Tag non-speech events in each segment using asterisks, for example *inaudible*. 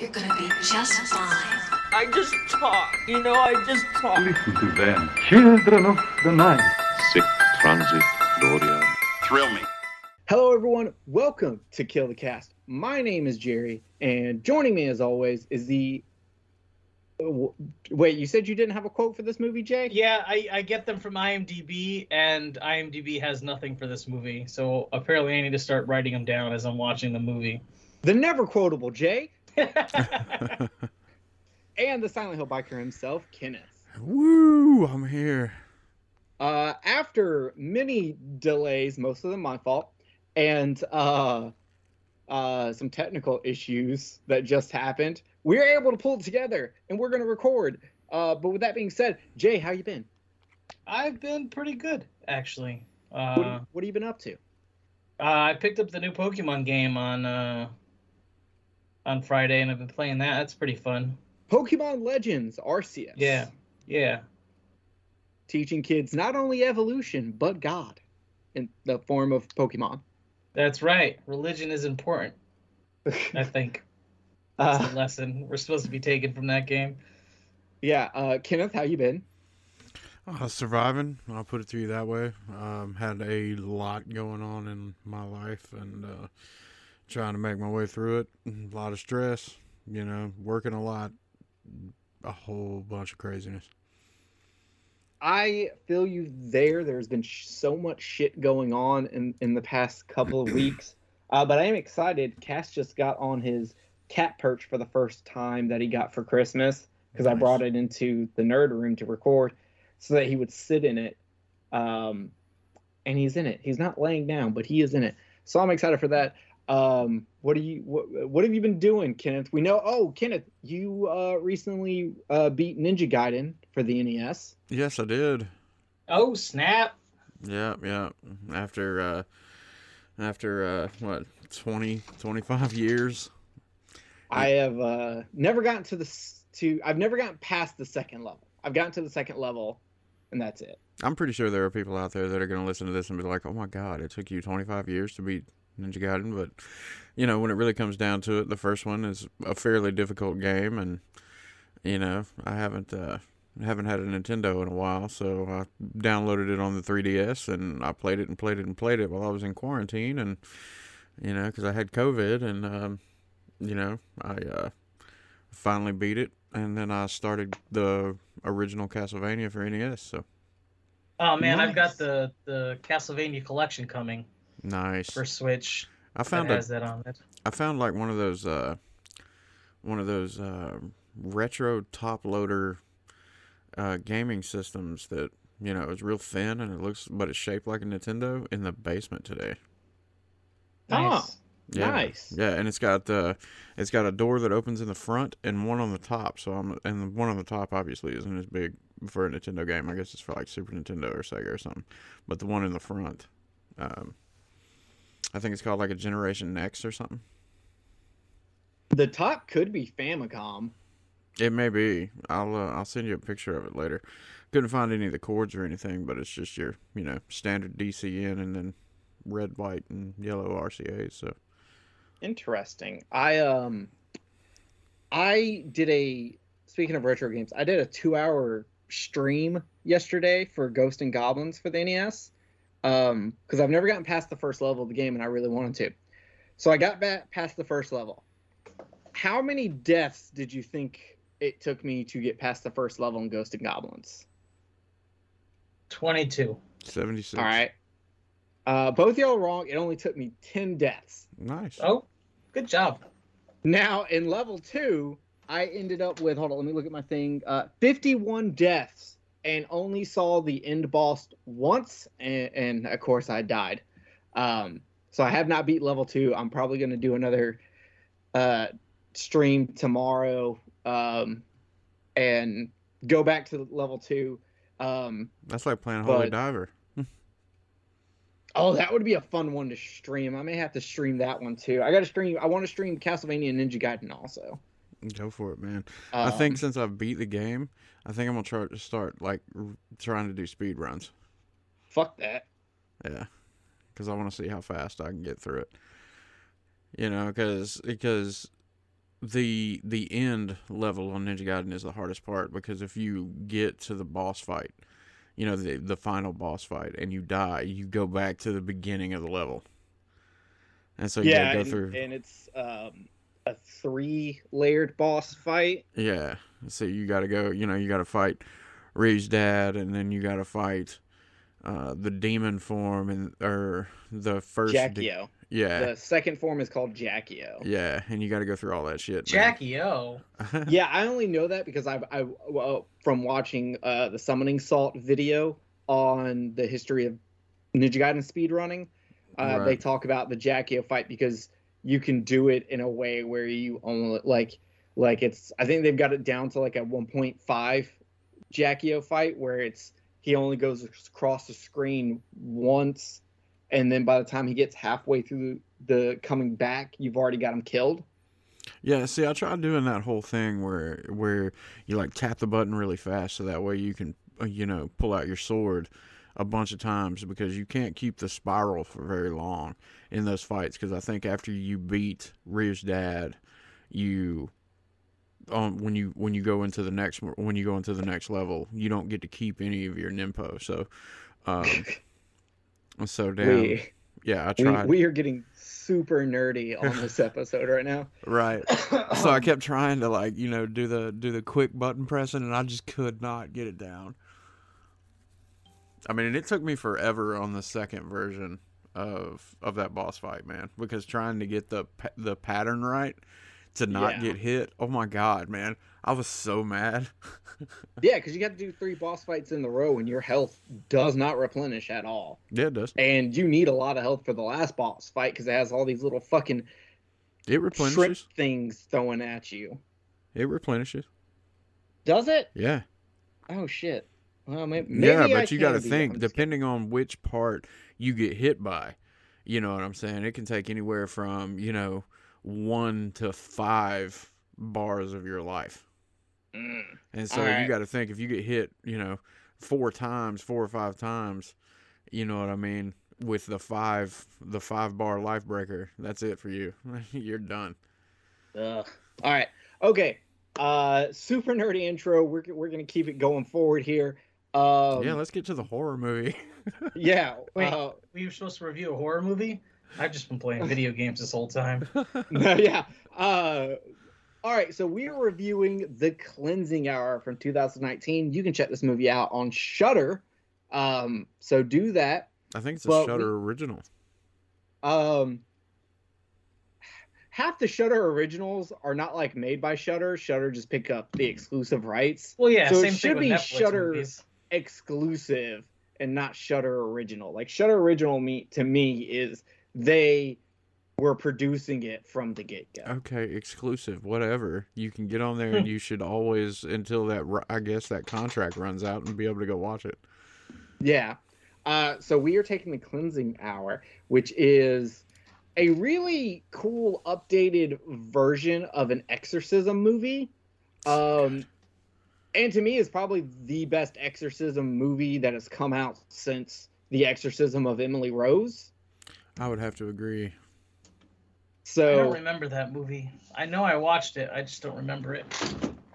You're gonna be just fine. I just talk. You know, I just talk. Listen to them, children of the night. Sic transit gloria. Thrill me. Hello, everyone. Welcome to Kill the Cast. My name is Jerry, and joining me, as always, is the. Wait, you said you didn't have a quote for this movie, Jay? Yeah, I, I get them from IMDb, and IMDb has nothing for this movie. So apparently, I need to start writing them down as I'm watching the movie. The never quotable Jay, *laughs* and the Silent Hill biker himself, Kenneth. Woo! I'm here. Uh, after many delays, most of them my fault, and uh, uh, some technical issues that just happened, we are able to pull it together, and we're going to record. Uh, but with that being said, Jay, how you been? I've been pretty good, actually. What, Uh, what have you been up to? uh, I picked up the new Pokemon game on uh, on Friday, and I've been playing that. That's pretty fun. Pokemon Legends Arceus. Yeah, yeah. Teaching kids not only evolution, but God in the form of Pokemon. That's right. Religion is important. I *laughs* think that's Uh, the lesson we're supposed to be taking from that game. yeah, uh, Kenneth, how you been? Uh, surviving. I'll put it to you that way. Um, had a lot going on in my life and uh, trying to make my way through it. A lot of stress. You know, working a lot. A whole bunch of craziness. I feel you there. There's been sh- so much shit going on in, in the past couple of *clears throat* weeks. Uh, but I am excited. Cass just got on his cat perch for the first time that he got for Christmas because I brought it into the nerd room to record so that he would sit in it. Um, and he's in it. He's not laying down, but he is in it. So I'm excited for that. Um, what do you what, what have you been doing, Kenneth? We know. Oh, Kenneth, you uh, recently uh, beat Ninja Gaiden for the NES. Yes, I did. Oh snap! Yeah, yeah. After uh after uh what 20 25 years. I have uh, never gotten to the s- to. I've never gotten past the second level. I've gotten to the second level, and that's it. I'm pretty sure there are people out there that are going to listen to this and be like, "Oh my god, it took you 25 years to beat Ninja Gaiden." But you know, when it really comes down to it, the first one is a fairly difficult game, and you know, I haven't uh, haven't had a Nintendo in a while, so I downloaded it on the 3DS and I played it and played it and played it while I was in quarantine, and you know, because I had COVID, and um, you know, I uh, finally beat it, and then I started the original Castlevania for NES. So Oh man, I've got the the Castlevania collection coming nice. for Switch. I found that a, has that on it. I found like one of those uh, one of those uh, retro top loader uh, gaming systems that you know is real thin and it looks but it's shaped like a Nintendo in the basement today. Nice. Yeah. Nice. Yeah, and it's got uh, it's got a door that opens in the front and one on the top. So I'm and the one on the top obviously isn't as big for a Nintendo game. I guess it's for like Super Nintendo or Sega or something. But the one in the front, um, I think it's called like a Generation Next or something. The top could be Famicom. It may be. I'll uh, I'll send you a picture of it later. Couldn't find any of the cords or anything, but it's just your you know standard DCN and then red, white, and yellow RCA. So Interesting. I um, I did a. Speaking of retro games, I did a two-hour stream yesterday for Ghost and Goblins for the NES. Um, because I've never gotten past the first level of the game, and I really wanted to. So I got back past the first level. How many deaths did you think it took me to get past the first level in Ghost and Goblins? Twenty-two. seventy six. All right. Uh, both y'all wrong. It only took me 10 deaths. Nice. Oh, good job. Now, in level two, I ended up with, hold on, let me look at my thing, uh, 51 deaths and only saw the end boss once. And, and of course, I died. Um, so I have not beat level two. I'm probably going to do another uh, stream tomorrow um, and go back to level two. Um, That's like playing Holy But- Diver. Oh, that would be a fun one to stream. I may have to stream that one too. I got to stream. I want to stream Castlevania Ninja Gaiden also. Go for it, man. I think Um, since I've beat the game, I think I'm gonna try to start like r- trying to do speed runs. fuck that. Yeah, because I want to see how fast I can get through it. You know, because because the the end level on Ninja Gaiden is the hardest part because if you get to the boss fight, you know the the final boss fight, and you die, you go back to the beginning of the level, and so you yeah, gotta go and, through. and it's um, a three layered boss fight. Yeah. So you got to go, you know, you got to fight Ryu's dad and then you got to fight uh the demon form and or the first de- Jaquio. yeah. The second form is called Jaquio. Yeah, and you got to go through all that shit. Jaquio. *laughs* Yeah, I only know that because I've I well, from watching uh, the Summoning Salt video on the history of Ninja Gaiden speedrunning. Uh, Right. They talk about the Jaquio fight because you can do it in a way where you only like like it's I think they've got it down to like a 1.5 Jaquio fight where it's he only goes across the screen once and then by the time he gets halfway through the coming back you've already got him killed. Yeah, see, I tried doing that whole thing where where you like tap the button really fast so that way you can uh, you know pull out your sword a bunch of times because you can't keep the spiral for very long in those fights because I think after you beat Ryu's dad, you um when you when you go into the next when you go into the next level, you don't get to keep any of your ninpo. So, um, so damn, We- yeah, I we, tried. we are getting super nerdy on this *laughs* episode right now. right. so I kept trying to like you know do the do the quick button pressing, and I just could not get it down. I mean, and it took me forever on the second version of of that boss fight, man, because trying to get the the pattern right to not Yeah. get hit. Oh my god, man, I was so mad. *laughs* Yeah, because you got to do three boss fights in the row, and your health does not replenish at all. yeah, it does. And you need a lot of health for the last boss fight because it has all these little fucking It shrimp replenishes. things throwing at you. It replenishes. Does it? Yeah. Oh shit. Well, maybe, yeah, I but you got to think depending on which part you get hit by. You know what I'm saying? It can take anywhere from you know one to five bars of your life, Mm. and so Alright. you got to think if you get hit, you know, four times, four or five times, you know what I mean? With the five, the five bar life breaker, that's it for you. *laughs* You're done. Ugh. All right. Okay. Uh, super nerdy intro. We're we're gonna keep it going forward here. Um, yeah, let's get to the horror movie. *laughs* yeah. Wait. uh, We were supposed to review a horror movie. I've just been playing video *laughs* games this whole time. *laughs* yeah. Uh, all right. So we are reviewing The Cleansing Hour from 2019. You can check this movie out on Shudder. Um, so do that. I think it's a Well, we- Shudder original. Um, half the Shudder originals are not like made by Shudder. Shudder just pick up the exclusive rights. Well, yeah, So it should thing with be Netflix Shudder- movies. Exclusive and not Shudder original. Like Shudder original me to me is they were producing it from the get go. Okay, exclusive, whatever. You can get on there, and *laughs* you should always until that I guess that contract runs out, and be able to go watch it. Yeah. Uh, so we are taking the cleansing hour, which is a really cool updated version of an exorcism movie. Um, and to me, is probably the best exorcism movie that has come out since the exorcism of Emily Rose. I would have to agree. So I don't remember that movie. I know I watched it. I just don't remember it.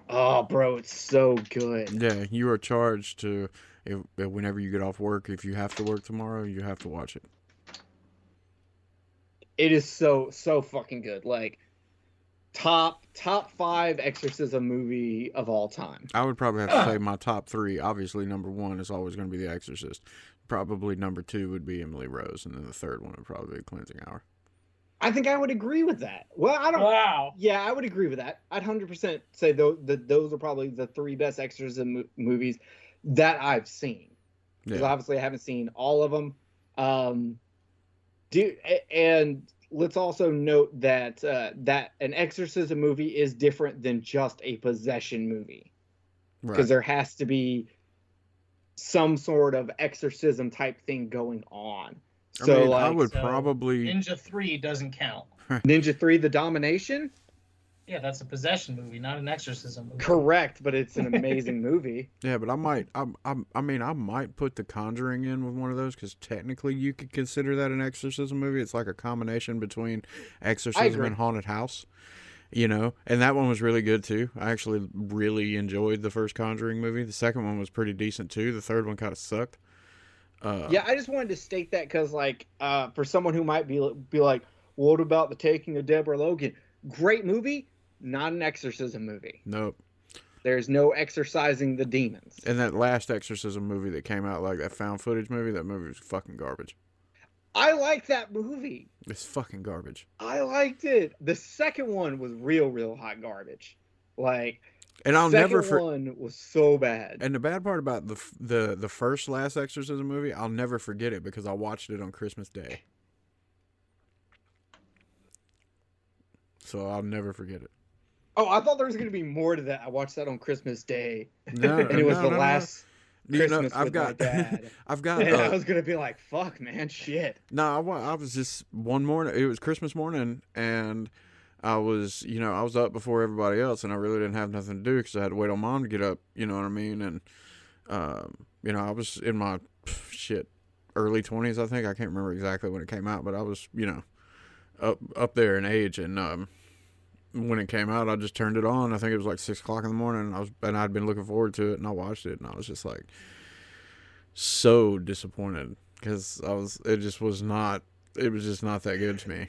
Oh, bro, it's so good. Yeah, you are charged to if, if- whenever you get off work. If you have to work tomorrow, you have to watch it. It is so so fucking good. Like top top five exorcism movie of all time. I would probably have to say my top three. Obviously, number one is always going to be The Exorcist. Probably number two would be Emily Rose, and then the third one would probably be Cleansing Hour. I think I would agree with that. Well, I don't. Wow. Yeah, I would agree with that. I'd hundred percent say those that those are probably the three best exorcism mo- movies that I've seen. Because Yeah, obviously I haven't seen all of them. Um, do and let's also note that uh, that an exorcism movie is different than just a possession movie because right. there has to be some sort of exorcism type thing going on. I So mean, like I would so probably. Ninja 3 doesn't count. *laughs* Ninja Three: The Domination. Yeah, that's a possession movie, not an exorcism movie. Correct, but it's an *laughs* amazing movie. Yeah, but I might. I, I, I mean, I might put The Conjuring in with one of those because technically you could consider that an exorcism movie. It's like a combination between exorcism and haunted house. you know, and that one was really good too. I actually really enjoyed the first Conjuring movie. The second one was pretty decent too. The third one kind of sucked. Uh, Yeah, I just wanted to state that because, like, uh, for someone who might be be like, "What about the taking of Deborah Logan?" Great movie, not an exorcism movie. Nope. There's no exorcising the demons. And that last exorcism movie that came out, like that found footage movie, that movie was fucking garbage. I like that movie. It's fucking garbage. I liked it. The second one was real, real hot garbage. Like, And I'll second never for- one was so bad. And the bad part about the the the first last exorcism movie, I'll never forget it because I watched it on Christmas Day. So I'll never forget it. Oh, I thought there was gonna be more to that. I watched that on Christmas Day, No, *laughs* and it was no, the no, last. You know, Christmas I've with my got, dad. *laughs* I've got. And I Uh, was gonna be like, "Fuck, man, shit." no, I, I was just one morning. It was Christmas morning, and I was, you know, I was up before everybody else, and I really didn't have nothing to do because I had to wait on mom to get up. You know what I mean? And, um, you know, I was in my shit early twenties. I think I can't remember exactly when it came out, but I was, you know, up up there in age, and um, when it came out, I just turned it on. I think it was like six o'clock in the morning. And I was, and I'd been looking forward to it, and I watched it, and I was just like, so disappointed because I was, it just was not, it was just not that good to me.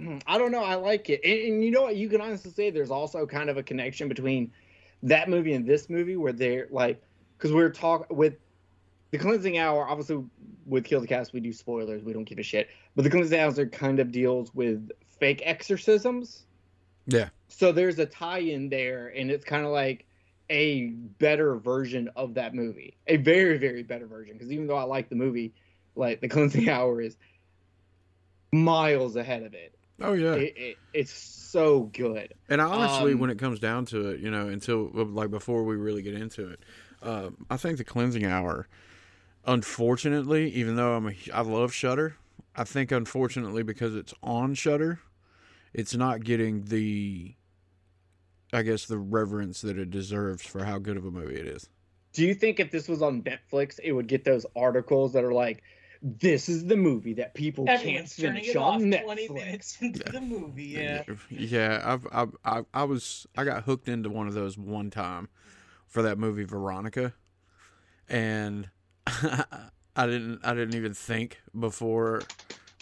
Mm, I don't know. I like it, and, and you know what? You can honestly say there's also kind of a connection between that movie and this movie, where they're like, because we're talking with the cleansing hour. Obviously, with Kill the Cast, we do spoilers. We don't give a shit. But the cleansing hour kind of deals with fake exorcisms. Yeah. So there's a tie-in there, and it's kind of like a better version of that movie, a very, very better version. Because even though I like the movie, like the cleansing *laughs* hour is miles ahead of it Oh yeah. it, it, it's so good. And I honestly, Um, when it comes down to it, you know, until like before we really get into it, um, I think the cleansing hour, unfortunately, even though I'm a, I love Shudder, I think unfortunately because it's on Shudder, it's not getting the, I guess the reverence that it deserves for how good of a movie it is. Do you think if this was on Netflix, it would get those articles that are like, "This is the movie that people can't Everyone's turning finish it off on 20 Netflix"? minutes into the movie. Yeah. Yeah, I've, I've, I, I was, I got hooked into one of those one time for that movie Veronica, and *laughs* I didn't, I didn't even think before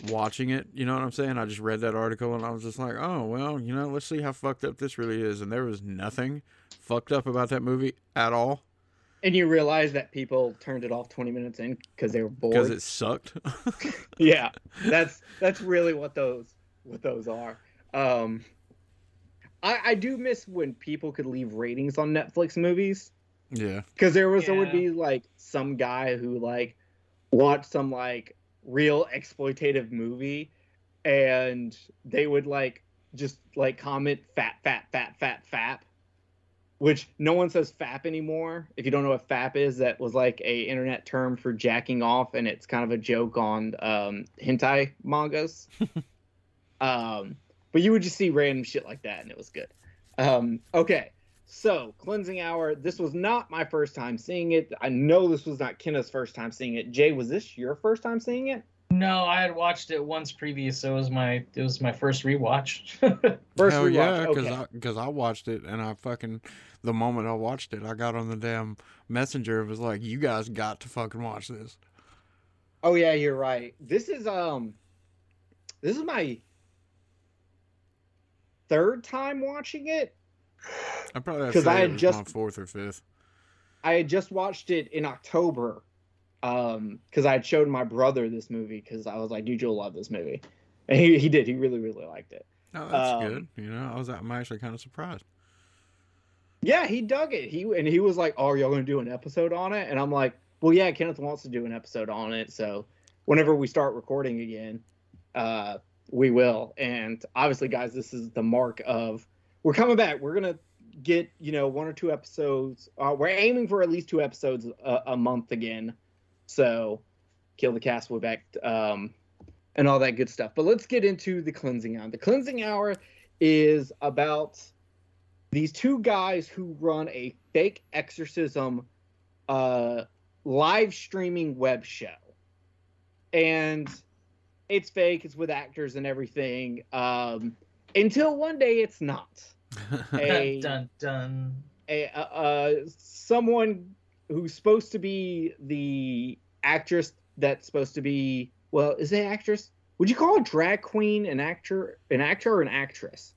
watching it. You know what I'm saying? I just read that article and I was just like, oh well, you know, let's see how fucked up this really is. And there was nothing fucked up about that movie at all And you realize that people turned it off 20 minutes in because they were bored. because it sucked. *laughs* *laughs* yeah, that's that's really what those what those are. Um, I I do miss when people could leave ratings on Netflix movies. yeah, because there was there would be like some guy who like watched some like real exploitative movie and they would like just like comment fat fat fat fat fap which no one says fap anymore. If you don't know what fap is that was like a internet term for jacking off and it's kind of a joke on um hentai mangas. *laughs* Um but you would just see random shit like that and it was good. Um okay so, Cleansing Hour, this was not my first time seeing it. I know this was not Kenna's first time seeing it. Jay, was this your first time seeing it? No, I had watched it once previous, so it was my it was my first rewatch. *laughs* First Hell rewatch. yeah, because okay. I because I watched it and I fucking the moment I watched it, I got on the damn messenger. It was like, you guys got to fucking watch this. Oh yeah, you're right. This is um this is my third time watching it. I probably have 'Cause to I had just- fourth or fifth. I had just watched it in October. Um, because I had showed my brother this movie because I was like, dude, you'll love this movie. And he, he did, he really, really liked it. Oh, that's Um, good. You know, I was I'm actually kind of surprised. Yeah, he dug it. He and he was like, "Oh, are y'all gonna do an episode on it?" And I'm like, "Well, yeah, Kenneth wants to do an episode on it. So whenever we start recording again, uh, we will." And obviously, guys, this is the mark of we're coming back. We're gonna get you know one or two episodes. Uh, we're aiming for at least two episodes a, a month again. So kill the cast We're back um, and all that good stuff. But let's get into the cleansing hour. The cleansing hour is about these two guys who run a fake exorcism uh live streaming web show and it's fake it's with actors and everything um until one day it's not. *laughs* A, dun dun. a uh, uh, someone who's supposed to be the actress that's supposed to be well, is it actress? Would you call a drag queen an actor, an actor or an actress?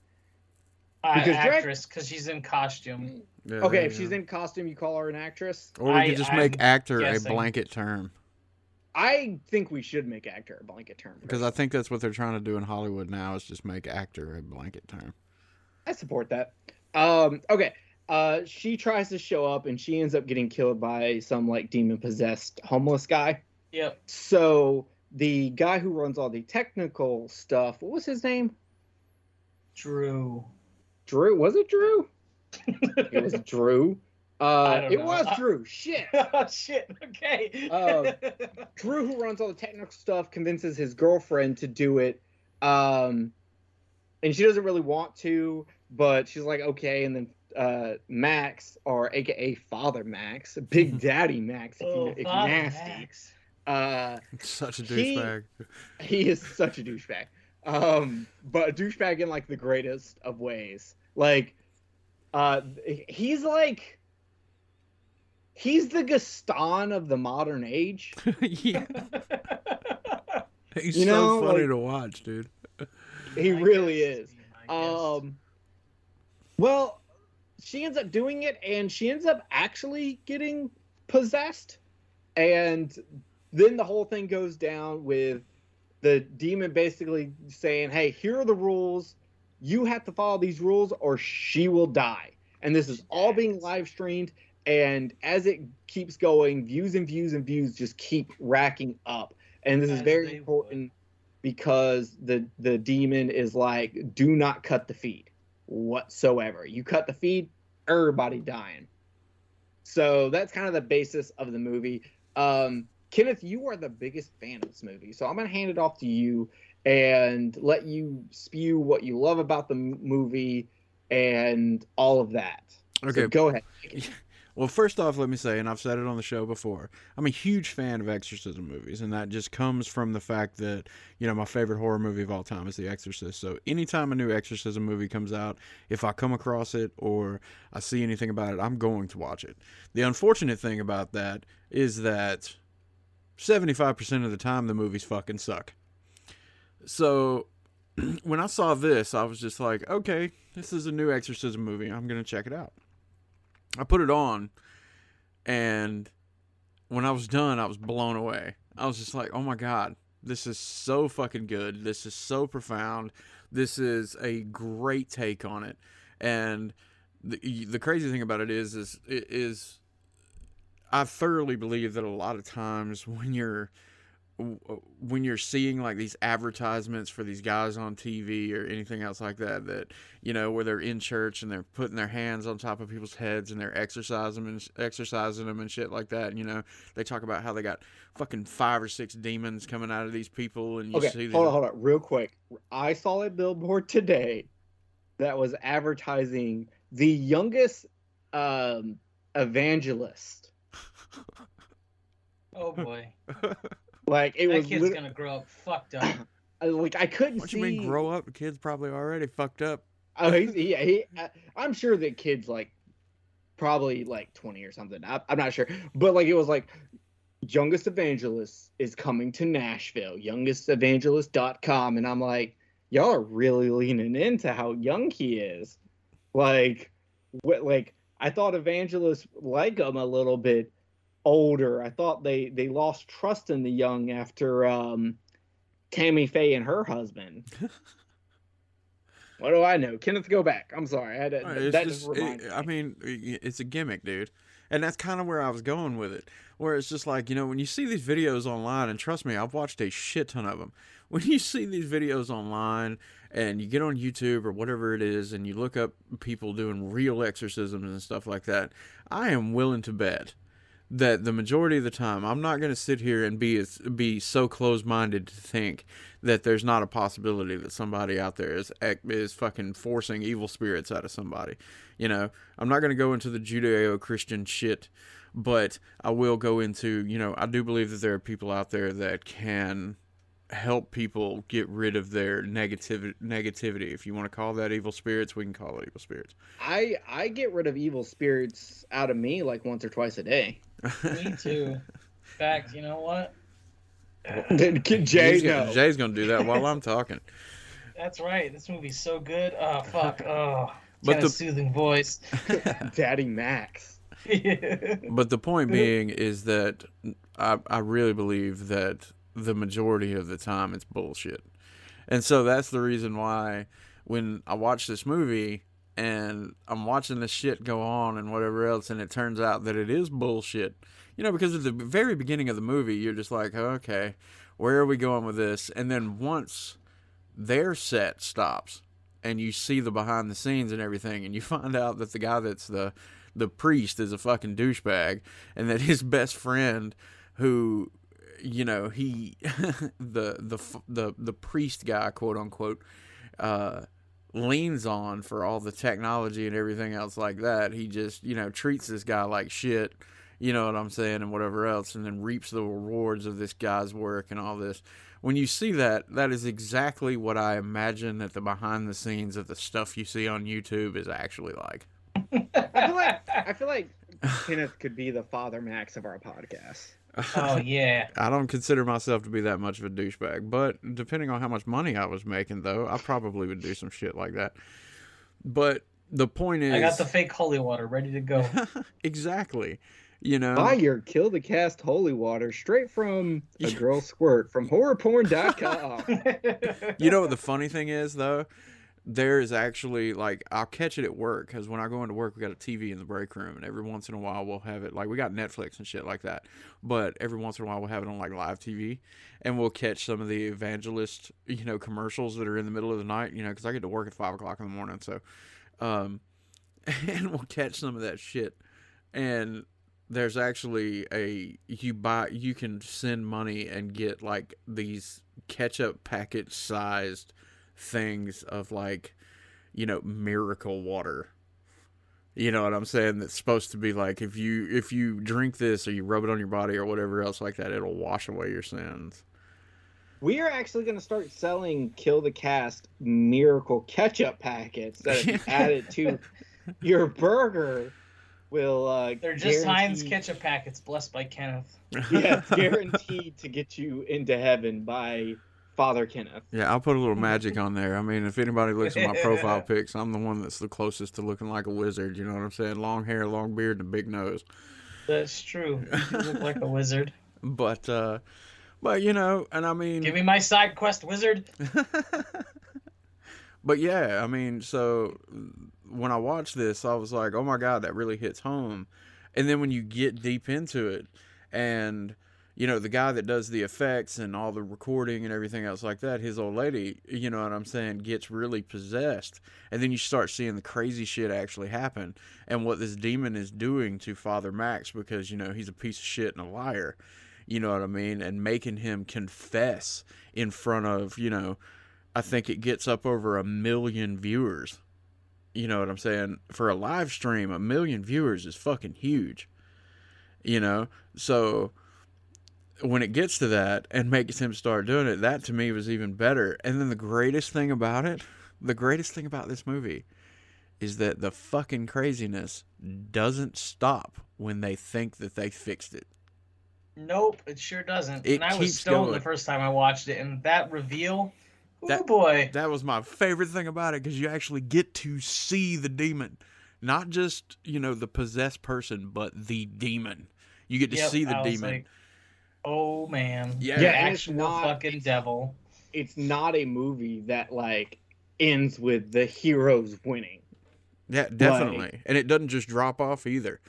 Uh, Because drag- actress, because she's in costume. Yeah, Okay, if you she's in costume, you call her an actress. Or we I- could just I'm make actor guessing. a blanket term. I think we should make actor a blanket term. Because I think that's what they're trying to do in Hollywood now is just make actor a blanket term. I support that. Um, okay. Uh, she tries to show up and she ends up getting killed by some like demon possessed homeless guy. Yep. So the guy who runs all the technical stuff, what was his name? Drew. Drew. Was it Drew? it was Drew. Uh, don't it know. was I- *laughs* Drew. Shit. oh shit. Okay. Um, *laughs* Drew, who runs all the technical stuff, convinces his girlfriend to do it. Um, and she doesn't really want to, but she's like, okay. And then uh, Max, or AKA Father Max, Big *laughs* Daddy Max, if, oh, you, if Father nasty, Max. uh, Such a He- douchebag. he is such a douchebag. Um, but a douchebag in like the greatest of ways. Like, uh, he's like, he's the Gaston of the modern age. *laughs* yeah. He's You know, so funny like- to watch, dude. He I really guess, is. I guess. Um, well, she ends up doing it, and she ends up actually getting possessed, and then the whole thing goes down with the demon basically saying, "Hey, here are the rules. You have to follow these rules, or she will die." And this is all being live streamed, and as it keeps going, views and views and views just keep racking up, and this is very they important because the the demon is like, do not cut the feed whatsoever. You cut the feed, everybody dying. So that's kind of the basis of the movie. Um, Kenneth, you are the biggest fan of this movie, so I'm gonna hand it off to you and let you spew what you love about the m- movie and all of that. So Okay. go ahead. *laughs* Well, first off, let me say, and I've said it on the show before, I'm a huge fan of exorcism movies, and that just comes from the fact that, you know, my favorite horror movie of all time is The Exorcist. So anytime a new exorcism movie comes out, if I come across it or I see anything about it, I'm going to watch it. The unfortunate thing about that is that 75% of the time the movies fucking suck. So *clears throat* when I saw this, I was just like, okay, this is a new exorcism movie. I'm going to check it out. I put it on, and when I was done, I was blown away. I was just like, oh my God, this is so fucking good. This is so profound. This is a great take on it. And the, the crazy thing about it is, is, is I thoroughly believe that a lot of times when you're when you're seeing like these advertisements for these guys on TV or anything else like that, that you know where they're in church and they're putting their hands on top of people's heads and they're exercising and exercising them and shit like that. And, you know, they talk about how they got fucking five or six demons coming out of these people, and you see Okay, these. hold on, hold on, real quick. I saw a billboard *laughs* today that was advertising the youngest um, evangelist. Oh boy. *laughs* Like it that was kid's lit- gonna grow up fucked up. I- *coughs* like I couldn't What see. you mean grow up? The kid's probably already fucked up. Oh, he's, he, he, I- I'm sure that kid's like probably like 20 or something. I, I'm not sure, but like it was like youngest evangelist is coming to Nashville, youngestevangelist.com, and I'm like, y'all are really leaning into how young he is. Like, what? Like I thought evangelists like him a little bit older. I thought they they lost trust in the young after um Tammy Faye and her husband. *laughs* What do I know? Kenneth, go back. I'm sorry. I had to, Right, that just- just it- I mean, it's a gimmick, dude. And that's kind of where I was going with it. Where it's just like, you know, when you see these videos online, and trust me, I've watched a shit ton of them. *laughs* When you see these videos online and you get on YouTube or whatever it is and you look up people doing real exorcisms and stuff like that, I am willing to bet that the majority of the time I'm not going to sit here and be be so close-minded to think that there's not a possibility that somebody out there is is fucking forcing evil spirits out of somebody. You know, I'm not going to go into the Judeo-Christian shit, but I will go into, you know, I do believe that there are people out there that can help people get rid of their negativity negativity if you want to call that evil spirits we can call it evil spirits I I get rid of evil spirits out of me like once or twice a day. Me too. In fact, you know what? *laughs* Jay, He's gonna- jay's gonna do that while i'm *laughs* talking That's right. This movie's so good. Oh fuck. *laughs* Oh, But kind the- of soothing voice. Daddy Max. But the point being is that I, I really believe that the majority of the time it's bullshit. And so that's the reason why when I watch this movie and I'm watching this shit go on and whatever else, and it turns out that it is bullshit, you know, because at the very beginning of the movie, you're just like, okay, where are we going with this? And then once their set stops and you see the behind the scenes and everything, and you *laughs* find out that the guy that's the the priest is a fucking douchebag, and that his best friend, who, you know, he, *laughs* the the the the priest guy, quote unquote, uh, leans on for all the technology and everything else like that. He just, you know, treats this guy like shit. You know what I'm saying, and whatever else, and then reaps the rewards of this guy's work and all this. When you see that, that is exactly what I imagine that the behind the scenes of the stuff you see on YouTube is actually like. I feel like I feel like *laughs* Kenneth could be the father Max of our podcast. Oh yeah. *laughs* I don't consider myself to be that much of a douchebag, but depending on how much money I was making, though, I probably would do some shit like that. But the point is, I got the fake holy water ready to go. *laughs* exactly. You know, Buy your Kill the Cast holy water straight from a girl squirt from horrorporn.com. *laughs* you know what the funny thing is though there is actually like i'll catch it at work because when i go into work we got a tv in the break room and every once in a while we'll have it like we got netflix and shit like that but every once in a while we'll have it on like live tv and we'll catch some of the evangelist you know commercials that are in the middle of the night you know because i get to work at five o'clock in the morning so um *laughs* and we'll catch some of that shit and there's actually a you buy you can send money and get like these ketchup packet sized things of like you know miracle water. You know what i'm saying? That's supposed to be like if you if you drink this or you rub it on your body or whatever else like that it'll wash away your sins. We are actually going to start selling Kill the Cast miracle ketchup packets that if you add it to your burger. Will uh They're just Heinz ketchup packets blessed by Kenneth. yeah, it's *laughs* guaranteed to get you into heaven by Father Kenneth. yeah i'll put a little *laughs* magic on there i mean if anybody looks at my profile *laughs* pics i'm the one that's the closest to looking like a wizard you know what i'm saying long hair long beard and a big nose That's true. You look like a wizard. *laughs* but uh but you know and i mean Give me my side quest, wizard. but yeah, I mean, so when I watched this, I was like, oh my God, that really hits home. And then when you get deep into it, and, you know, the guy that does the effects and all the recording and everything else like that, his old lady, you know what I'm saying, gets really possessed. And then you start seeing the crazy shit actually happen and what this demon is doing to Father Max because, you know, he's a piece of shit and a liar. You know what I mean? And making him confess in front of, you know, I think it gets up over a million viewers. You know what I'm saying? For a live stream, a million viewers is fucking huge. You know? So when it gets to that and makes him start doing it, that to me was even better. And then the greatest thing about it, the greatest thing about this movie is that the fucking craziness doesn't stop when they think that they fixed it. Nope, it sure doesn't. It and I was stoned going. the first time I watched it, and that reveal, oh boy. That was my favorite thing about it because you actually get to see the demon, not just you know the possessed person, but the demon. You get to Yep, see the demon. like, oh man. Yeah. The Yeah, actual not- fucking devil. It's not a movie that like ends with the heroes winning. Yeah, definitely. And it doesn't just drop off either.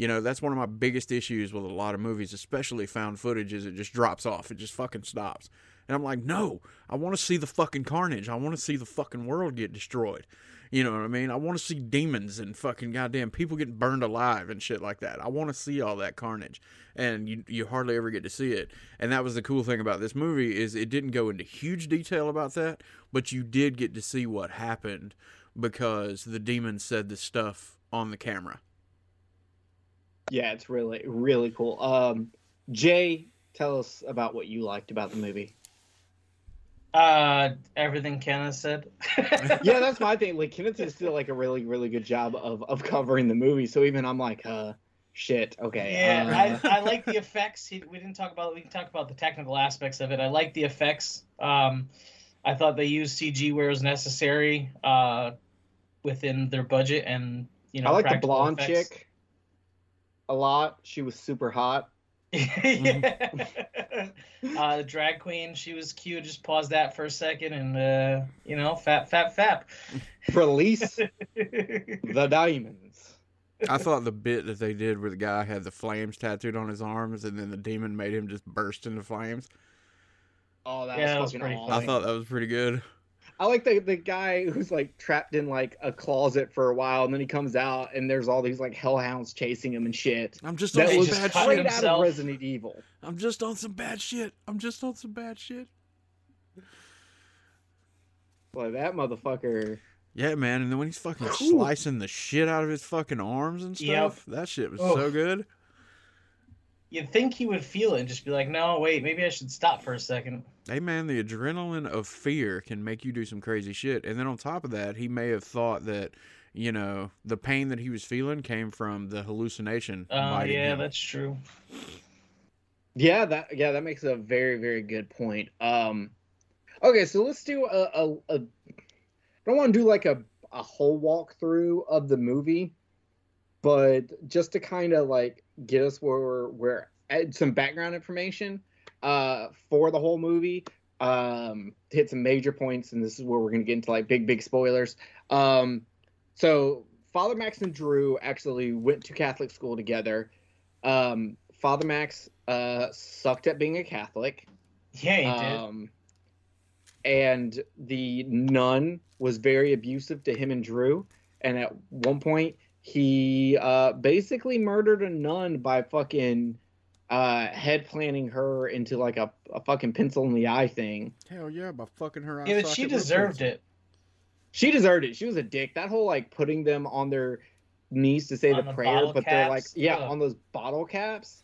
You know, that's one of my biggest issues with a lot of movies, especially found footage, is it just drops off. It just fucking stops. And I'm like, no, I want to see the fucking carnage. I want to see the fucking world get destroyed. You know what I mean? I want to see demons and fucking goddamn people getting burned alive and shit like that. I want to see all that carnage. And you you hardly ever get to see it. And that was the cool thing about this movie is it didn't go into huge detail about that, but you did get to see what happened because the demon said the stuff on the camera. Yeah, it's really really cool. Um, Jay, tell us about what you liked about the movie. Uh, everything Kenneth said. *laughs* yeah, that's my thing. Like Kenneth is still like a really, really good job of of covering the movie. So even I'm like, uh, shit. Okay. Yeah, uh, I, I like the effects. We didn't talk about we can talk about the technical aspects of it. I like the effects. Um, I thought they used CG where it was necessary, uh, within their budget, and you know. I like the blonde effects. chick a lot. She was super hot. *laughs* yeah. uh, the drag queen, she was cute. Just pause that for a second, and uh, you know, fap, fap, fap. Release *laughs* the diamonds. I thought the bit that they did where the guy had the flames tattooed on his arms and then the demon made him just burst into flames. Oh, that Yeah, that was was pretty awesome. I thought that was pretty good. I like the the guy who's like trapped in like a closet for a while, and then he comes out, and there's all these like hellhounds chasing him and shit. I'm just on That He was some bad shit. out of. Resident Evil. I'm just on some bad shit. I'm just on some bad shit. Like that motherfucker. Yeah, man. And then when he's fucking Whew. slicing the shit out of his fucking arms and Yep. stuff, that shit was Oof. so good. You'd think he would feel it and just be like, no, wait, maybe I should stop for a second. Hey, man, the adrenaline of fear can make you do some crazy shit. And then on top of that, he may have thought that, you know, the pain that he was feeling came from the hallucination. Oh, biting yeah, him. that's true. Yeah, that yeah, that makes a very very good point. Um, okay, so let's do a a. a I don't want to do like a a whole walkthrough of the movie, but just to kind of like get us where we're, add some background information uh for the whole movie um hit some major points and this is where we're going to get into like big big spoilers. Um so father max and drew actually went to catholic school together. Um father max uh sucked at being a catholic. Yeah, he did. um and the nun was very abusive to him and drew. And at one point he uh basically murdered a nun by fucking uh head planting her into like a, a fucking pencil in the eye thing Hell yeah, by fucking her yeah, but she deserved it. she deserved it she was a dick that whole like putting them on their knees to say On the the prayer bottle but they're like caps? yeah Ugh. on those bottle caps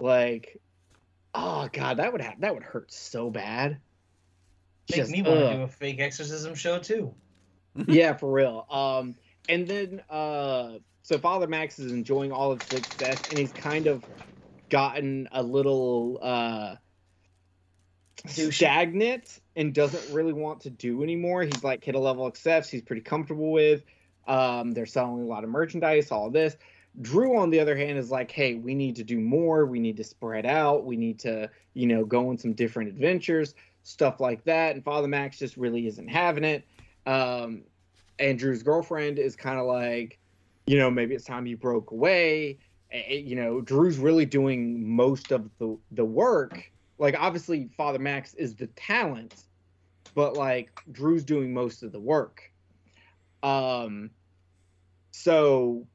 like oh god that would have that would hurt so bad Make Just, me want to do a fake exorcism show too. yeah, for real. Um, and then uh, so Father Max is enjoying all of the success, and he's kind of gotten a little uh stagnant and doesn't really want to do anymore. He's like hit a level of success he's pretty comfortable with. Um, they're selling a lot of merchandise, all of this. Drew, on the other hand, is like, hey, we need to do more. We need to spread out. We need to, you know, go on some different adventures, stuff like that. And Father Max just really isn't having it. Um, and Drew's girlfriend is kind of like, you know, maybe it's time you broke away. Eh, you know, Drew's really doing most of the the work. Like, obviously, Father Max is the talent, but like Drew's doing most of the work. Um, so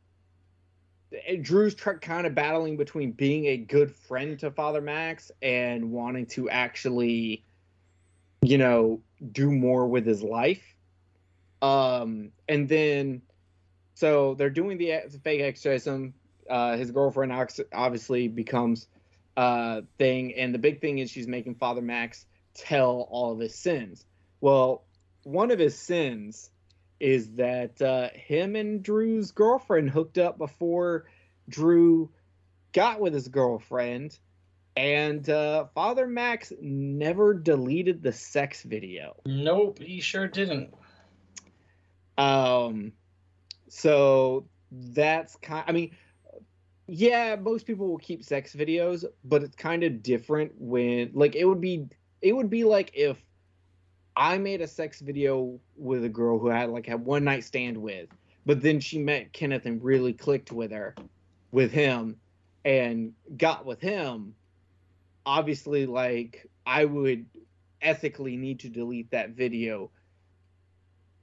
Drew's tr- kind of battling between being a good friend to Father Max and wanting to actually, you know, do more with his life. Um, and then, so they're doing the fake exorcism. Uh, his girlfriend obviously becomes uh thing, and the big thing is she's making Father Max tell all of his sins. Well, one of his sins is that uh, him and Drew's girlfriend hooked up before Drew got with his girlfriend, and uh, Father Max never deleted the sex video. Nope, he sure didn't. Um, so that's kind. I mean, yeah, most people will keep sex videos, but it's kind of different when, like, it would be, it would be like if I made a sex video with a girl who I had like had one night stand with, but then she met Kenneth and really clicked with her, with him, and got with him. Obviously, like I would ethically need to delete that video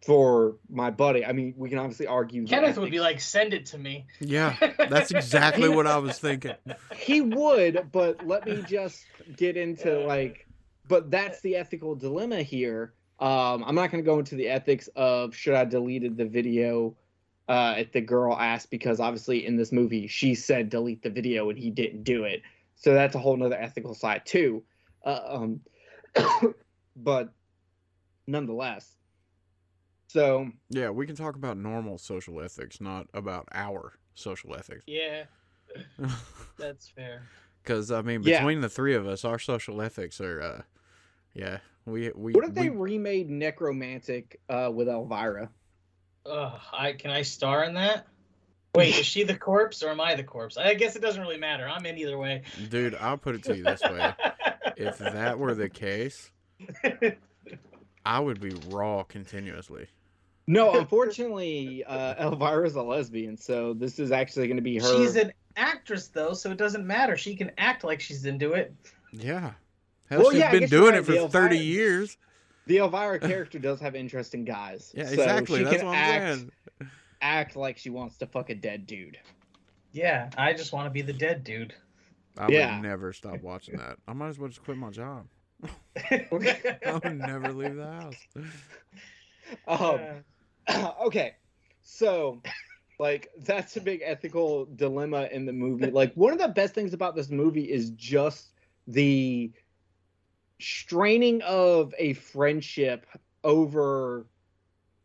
for my buddy. I mean, we can obviously argue. the Kenneth would be like, "Send it to me." Yeah, *laughs* that's exactly what I was thinking. he would, but let me just get into like, but that's the ethical dilemma here. Um, I'm not going to go into the ethics of should I deleted the video uh, if the girl asked because obviously in this movie she said delete the video and he didn't do it, so that's a whole nother ethical side too. Uh, um, *coughs* but nonetheless. So Yeah, we can talk about normal social ethics, not about our social ethics. Yeah, *laughs* that's fair. Because I mean, Yeah. between the three of us, our social ethics are, uh, yeah, we we. what if they remade Nekromantik uh, with Elvira? Ugh, I can I star in that? Wait, is she the corpse or am I the corpse? I guess it doesn't really matter. I'm in either way. dude, I'll put it to you this way: if that were the case, *laughs* I would be raw continuously. No, *laughs* unfortunately, uh, Elvira's a lesbian, so this is actually going to be her. She's an actress though, so it doesn't matter. She can act like she's into it. Yeah, hell, Well, she's yeah, been doing right, it for the thirty years. the Elvira *laughs* character does have interesting guys. Yeah, so exactly. She That's can what I'm act, saying. act like she wants to fuck a dead dude. Yeah, I just want to be the dead dude. I Yeah. would never stop watching that. I might as well just quit my job. I *laughs* I would never leave the house. Um, *coughs* okay, so like that's a big ethical dilemma in the movie. Like one of the best things about this movie is just the straining of a friendship over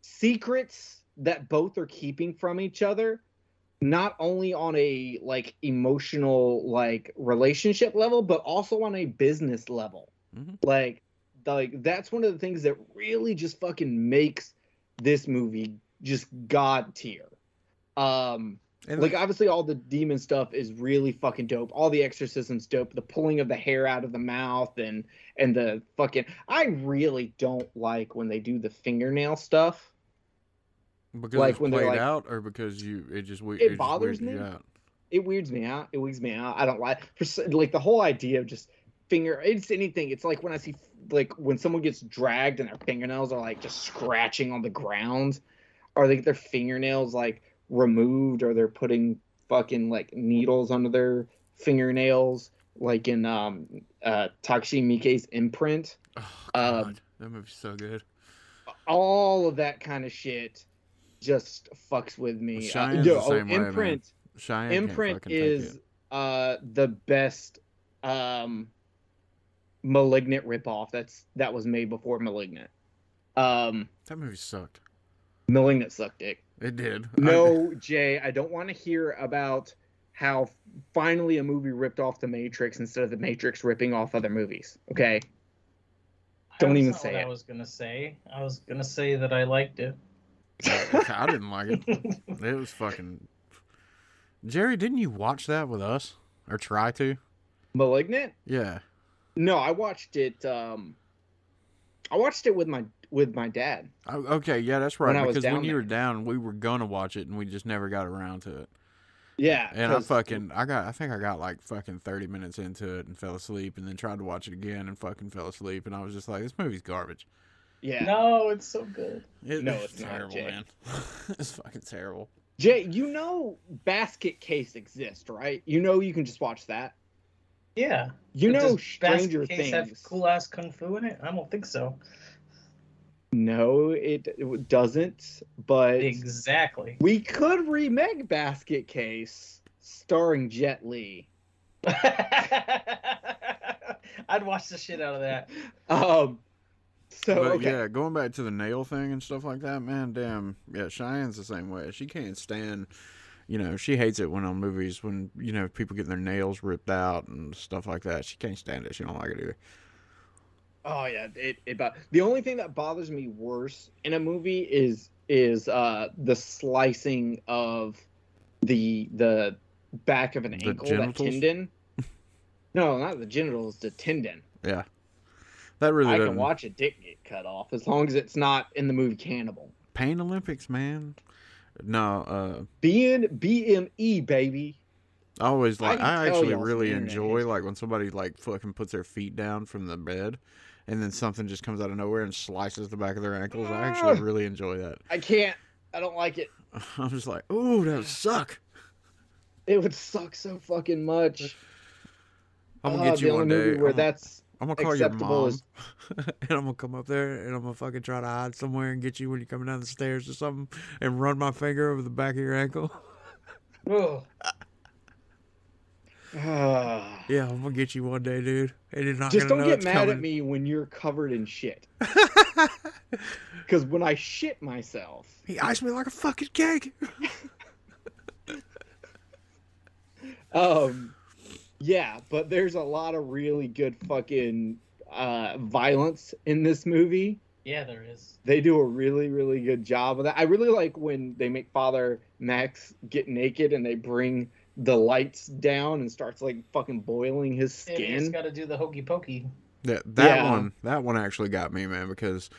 secrets that both are keeping from each other not only on a like emotional like relationship level but also on a business level Mhm. like like that's one of the things that really just fucking makes this movie just god tier. Um And like obviously all the demon stuff is really fucking dope. All the exorcisms dope. The pulling of the hair out of the mouth and and the fucking i really don't like when they do the fingernail stuff. because like, it's when they're played like- out, or because you it just we- It just bothers weirds me. out? it weirds me out. It weirds me out. I don't like for, like the whole idea of just finger it's anything. It's like when i see like when someone gets dragged and their fingernails are like just scratching on the ground or they get their fingernails like removed or they're putting fucking like needles under their fingernails like in um uh Takashi Miike's imprint. Oh, Um, God, that movie's so good. all of that kind of shit just fucks with me. Uh, yo, oh, way, imprint Cheyenne imprint is uh the best um malignant ripoff that's that was made before malignant um that movie sucked. malignant sucked dick It did. I- no *laughs* jay i don't want to hear about how finally a movie ripped off the matrix instead of the matrix ripping off other movies okay Don't That's even not say what it. I was gonna say. I was gonna say that I liked it. I didn't like it. *laughs* It was fucking. Jerry, didn't you watch that with us or try to? malignant Yeah. No i watched it um i watched it with my with my dad Oh, okay, yeah, that's right. When because when down you there. were down, we were gonna watch it, and we just never got around to it. yeah And I fucking, I got, I think I got like fucking thirty minutes into it and fell asleep, and then tried to watch it again and fucking fell asleep, and I was just like, this movie's garbage. yeah No, it's so good. It, No, it's not, terrible, Jay. man. *laughs* it's fucking terrible. Jay, you know Basket Case exists, right? You know you can just watch that. Yeah. You But know does Stranger Basket Case have cool ass kung fu in it? I don't think so. No, it, it doesn't. But Exactly. we could remake Basket Case starring Jet Li. *laughs* I'd watch the shit out of that. *laughs* Um. So but okay. yeah, going back to the nail thing and stuff like that, man, damn. Yeah, Cheyenne's the same way. She can't stand, you know, she hates it when on movies when you know people get their nails ripped out and stuff like that. She can't stand it. She don't like it either. Oh yeah, it, it bo- the only thing that bothers me worse in a movie is is uh the slicing of the the back of an The ankle, genitals? that tendon. *laughs* no, not the genitals, the tendon. Yeah, that really I doesn't. can watch a dick get cut off as long as it's not in the movie Cannibal. Pain Olympics, man. No, uh, Being BME baby. I always like. can I, actually really enjoy like when somebody like fucking puts their feet down from the bed, and then something just comes out of nowhere and slices the back of their ankles. I actually Ah. really enjoy that. I can't. I don't like it. *laughs* I'm just like, ooh, that would suck. It would suck so fucking much. I'm gonna Oh, get you the one day. movie where I'm, that's I'm gonna call your mom, is- *laughs* and I'm gonna come up there and I'm gonna fucking try to hide somewhere and get you when you're coming down the stairs or something, and run my finger over the back of your ankle. *laughs* Ugh. Ah. *sighs* Yeah, I'm gonna get you one day, dude. And you're not Just gonna don't get mad at me when you're covered in shit. *laughs* Because when I shit myself, He iced me like a fucking cake. um, yeah, but there's a lot of really good fucking uh, violence in this movie. Yeah, there is. They do a really, really good job of that. I really like when they make Father Max get naked and they bring the lights down and starts like fucking boiling his Yeah, you just skin. got to do the hokey pokey. That that Yeah. one that one actually got me, man, because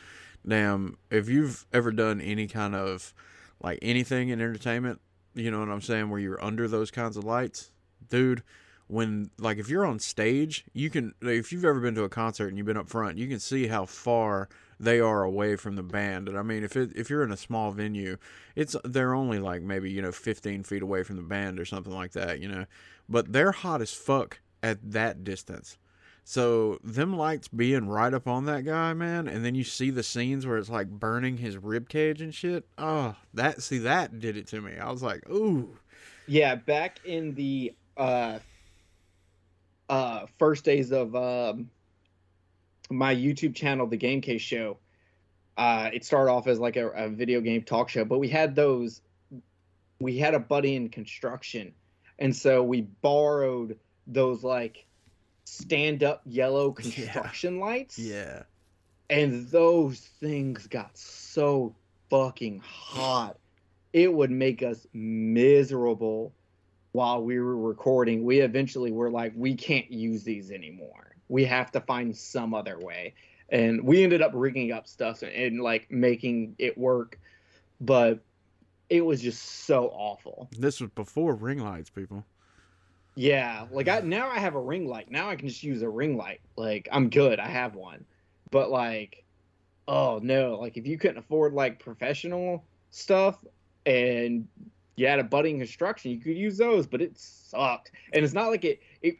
damn, if you've ever done any kind of like anything in entertainment, you know what I'm saying, where you're under those kinds of lights, dude, when like if you're on stage, you can if you've ever been to a concert and you've been up front, you can see how far they are away from the band. And I mean, if it, if you're in a small venue, it's they're only like maybe you know 15 feet away from the band or something like that, you know. But they're hot as fuck at that distance. So them lights being right up on that guy, man, and then you see the scenes where it's like burning his rib cage and shit. Oh, that see that did it to me. I was like, ooh, Yeah, back in the uh, uh, first days of um, my YouTube channel, the Game Case Show, uh, it started off as like a, a video game talk show, but we had those. We had a buddy in construction, and so we borrowed those like stand-up yellow *laughs* construction lights. yeah, and those things got so fucking hot it would make us miserable while we were recording we eventually were like we can't use these anymore we have to find some other way and we ended up rigging up stuff and, and like making it work but it was just so awful this was before ring lights, people. yeah, like I now I have a ring light. Now I can just use a ring light. Like I'm good. I have one. But like oh no, like if you couldn't afford like professional stuff and you had a budding construction, you could use those, but it sucked. And it's not like it it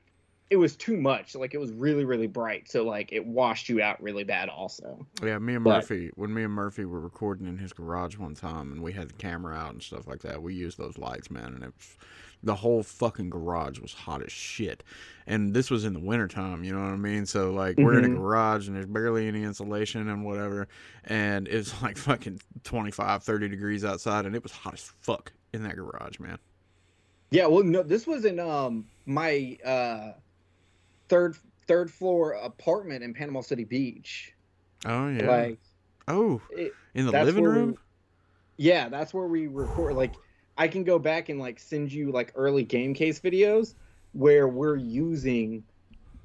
it was too much. Like it was really really bright, so like it washed you out really bad also. Yeah, me and But- Murphy, when me and Murphy were recording in his garage one time, and we had the camera out and stuff like that, we used those lights, man, and it was the whole fucking garage was hot as shit. And this was in the wintertime, you know what I mean? So like we're in a Mhm. garage and there's barely any insulation and whatever, and it's like fucking 25, 30 degrees outside, and it was hot as fuck in that garage, man. Yeah, well no, this was in um my uh third third floor apartment in Panama City Beach. Oh yeah. Like oh, it, in the living where we- room. Yeah, that's where we record. Like, I can go back and like send you like early game case videos where we're using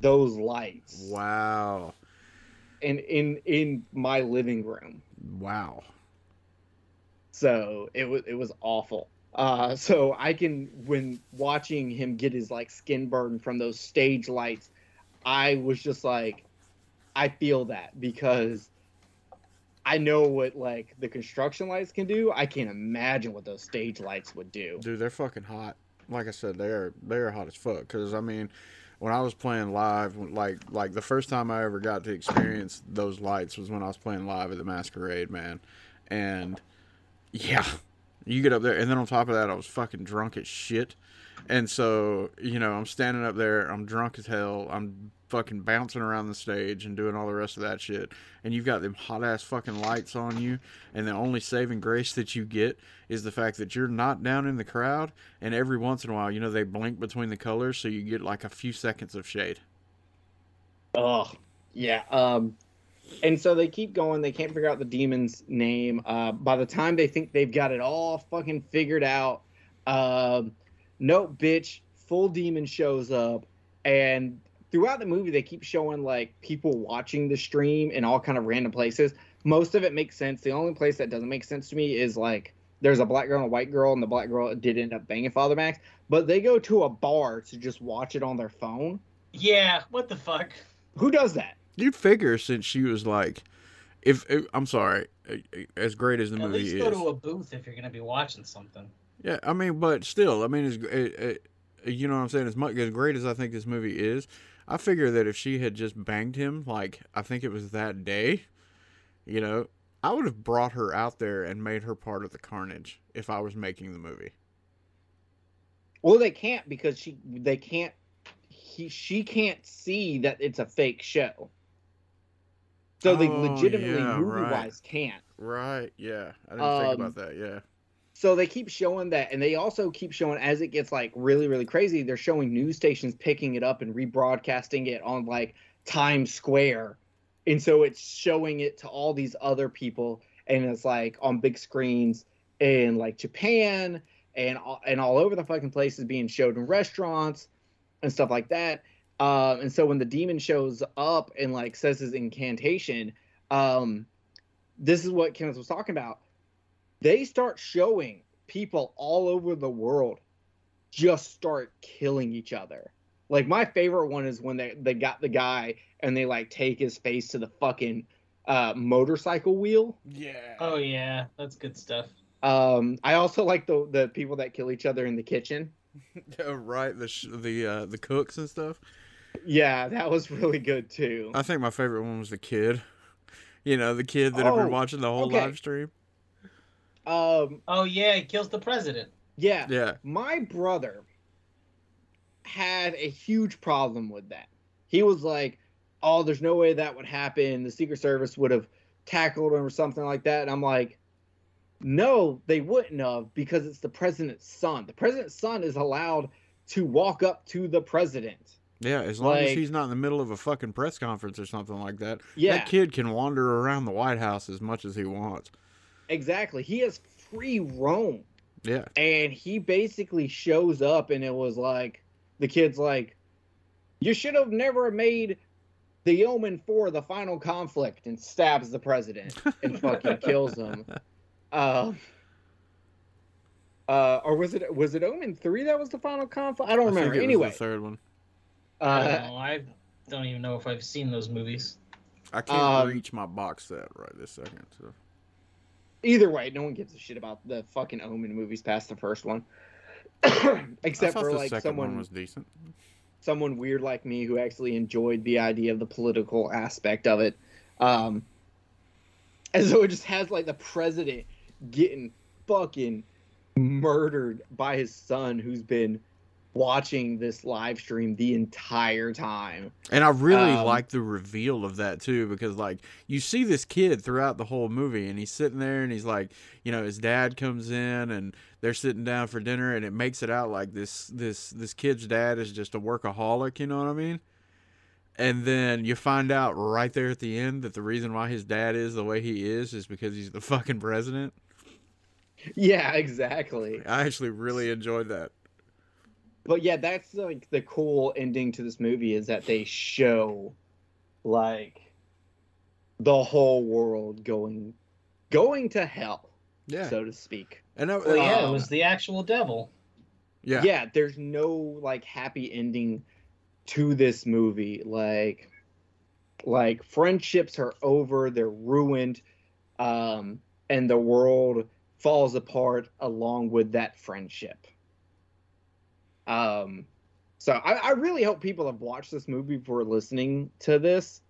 those lights Wow. And in in my living room. Wow. So it was it was awful. Uh, so I can when watching him get his like skin burn from those stage lights, I was just like, I feel that because I know what like the construction lights can do. I can't imagine what those stage lights would do. Dude, they're fucking hot. Like I said, they're they're hot as fuck. Cause I mean, when I was playing live, like like the first time I ever got to experience those lights was when I was playing live at the Masquerade, man. And yeah, you get up there, and then on top of that, I was fucking drunk as shit. And so, you know, I'm standing up there, I'm drunk as hell, I'm fucking bouncing around the stage and doing all the rest of that shit. And you've got them hot ass fucking lights on you, and the only saving grace that you get is the fact that you're not down in the crowd, and every once in a while, you know, they blink between the colors, so you get like a few seconds of shade. Oh, yeah. Um, and so they keep going. They can't figure out the demon's name. Uh, by the time they think they've got it all fucking figured out, um, no, bitch, full demon shows up, and throughout the movie they keep showing like people watching the stream in all kind of random places. Most of it makes sense. The only place that doesn't make sense to me is like there's a black girl and a white girl, and the black girl did end up banging Father Max, but they go to a bar to just watch it on their phone. Yeah, what the fuck? Who does that? You'd figure since she was like, if, if I'm sorry, as great as the At movie least is, go to a booth if you're gonna be watching something. Yeah, I mean, but still, I mean, it's, it, it, you know what I'm saying? As much as great as I think this movie is, I figure that if she had just banged him, like I think it was that day, you know, I would have brought her out there and made her part of the carnage if I was making the movie. Well, they can't because she they can't he she can't see that it's a fake show. So they Oh, legitimately yeah, movie right. wise can't. Right. Yeah. I didn't think Um, about that. Yeah. So they keep showing that, and they also keep showing as it gets like really, really crazy. They're showing news stations picking it up and rebroadcasting it on like Times Square, and so it's showing it to all these other people, and it's like on big screens in like Japan and all- and all over the fucking place is being showed in restaurants and stuff like that. Um, and so when the demon shows up and like says his incantation, um, this is what Kenneth was talking about they start showing people all over the world just start killing each other. Like my favorite one is when they they got the guy and they like take his face to the fucking uh, motorcycle wheel. Yeah. Oh yeah, that's good stuff. Um, I also like the the people that kill each other in the kitchen. Yeah, *laughs* right. The sh- the uh, the cooks and stuff. Yeah, that was really good too. I think my favorite one was the kid. You know, the kid that had Oh, been watching the whole okay. live stream. Um, Oh yeah, he kills the president. yeah, Yeah. my brother had a huge problem with that. He was like, "Oh, there's no way that would happen. The Secret Service would have tackled him or something like that." And I'm like, "No, they wouldn't have because it's the president's son. The president's son is allowed to walk up to the president." Yeah, as long as he's not in the middle of a fucking press conference or something like that. Yeah, That kid can wander around the White House as much as he wants. exactly. He has free roam. Yeah. and he basically shows up and it was like the kid's like you should have never made the omen for the final conflict and stabs the president and *laughs* fucking kills him uh, uh or was it was it omen 3 that was the final conflict i don't I remember anyway the third one. I don't uh know. I don't even know if I've seen those movies. I can't um, reach my box set right this second. So. either way no one gives a shit about the fucking omen movies past the first one *coughs* except thought for the like second someone one was decent. someone weird like me who actually enjoyed the idea of the political aspect of it. Um, and so it just has like the president getting fucking murdered by his son who's been watching this live stream the entire time. And I really Um, like the reveal of that too, because like you see this kid throughout the whole movie, and he's sitting there, and he's like, you know, his dad comes in, and they're sitting down for dinner, and it makes it out like this this this kid's dad is just a workaholic. You know what I mean? And then you find out right there at the end that the reason why his dad is the way he is is because he's the *laughs* fucking president. Yeah, exactly. I actually really enjoyed that. But yeah, that's like the cool ending to this movie is that they show like the whole world going going to hell, Yeah, so to speak. and that, Well, yeah, Um, it was the actual devil. yeah, yeah there's no like happy ending to this movie like like friendships are over they're ruined um and the world falls apart along with that friendship um so I, I really hope people have watched this movie before listening to this.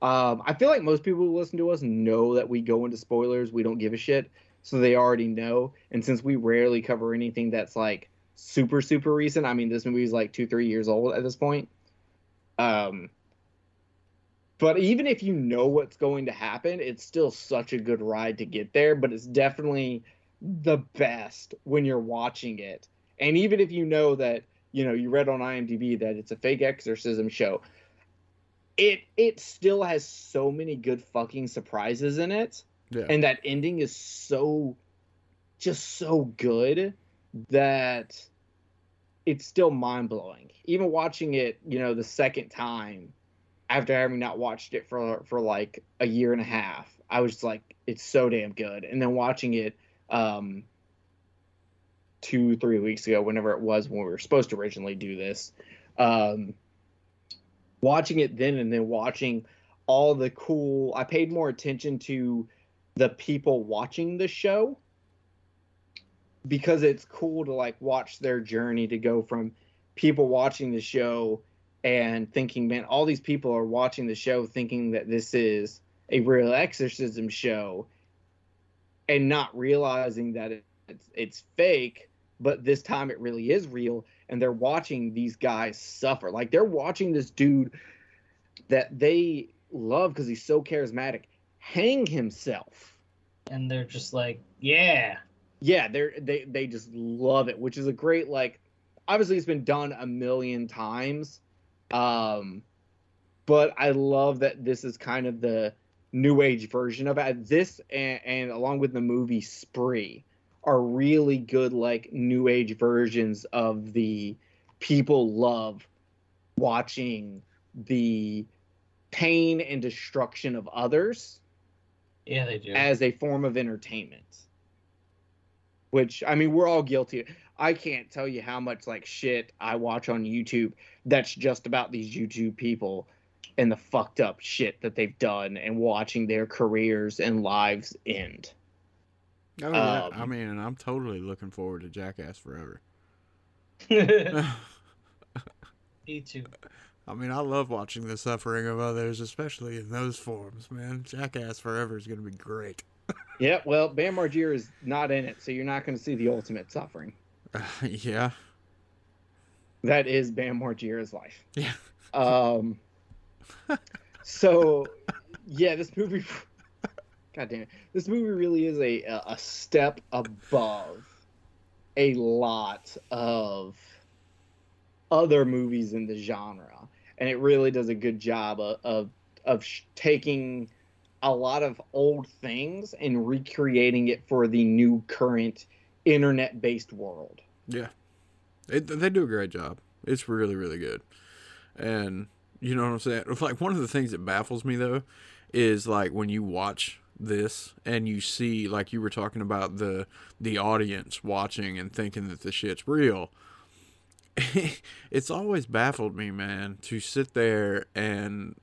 Um i feel like most people who listen to us know that we go into spoilers we don't give a shit so they already know. And since we rarely cover anything that's like super super recent i mean this movie is like two three years old at this point. Um but even if you know what's going to happen it's still such a good ride to get there but it's definitely the best when you're watching it and even if you know that you know you read on imdb that it's a fake exorcism show it it still has so many good fucking surprises in it. Yeah. and that ending is so just so good that it's still mind-blowing. Even watching it you know the second time after having not watched it for for like a year and a half i was just like it's so damn good. And then watching it um two three weeks ago whenever it was when we were supposed to originally do this um watching it then and then watching all the cool i paid more attention to the people watching the show because it's cool to like watch their journey to go from people watching the show and thinking man all these people are watching the show thinking that this is a real exorcism show and not realizing that it's it's fake but this time it really is real and they're watching these guys suffer. Like they're watching this dude that they love because he's so charismatic hang himself. And they're just like, yeah, yeah they're they they just love it which is a great like obviously it's been done a million times um but i love that this is kind of the new age version of it. This and, and along with the movie spree are really good like new age versions of the people love watching the pain and destruction of others yeah, they do. as a form of entertainment. Which I mean, we're all guilty. I can't tell you how much like shit I watch on YouTube that's just about these YouTube people and the fucked up shit that they've done and watching their careers and lives end. Oh yeah, Um, I mean, I'm totally looking forward to Jackass Forever. *laughs* Me too. I mean, I love watching the suffering of others, especially in those forms, man. Jackass Forever is going to be great. *laughs* Yeah, well, Bam Margera is not in it, so you're not going to see the ultimate suffering. *laughs* yeah. That is Bam Margera's life. Yeah. Um. so, yeah, this movie. God damn it! This movie really is a a step above a lot of other movies in the genre, and it really does a good job of of, of taking a lot of old things and recreating it for the new current internet based world. Yeah. It, they do a great job. It's really, really good. And you know what I'm saying? *laughs* Like one of the things that baffles me though is like when you watch this and you see like you were talking about the the audience watching and thinking that the shit's real. *laughs* it's always baffled me, man, to sit there and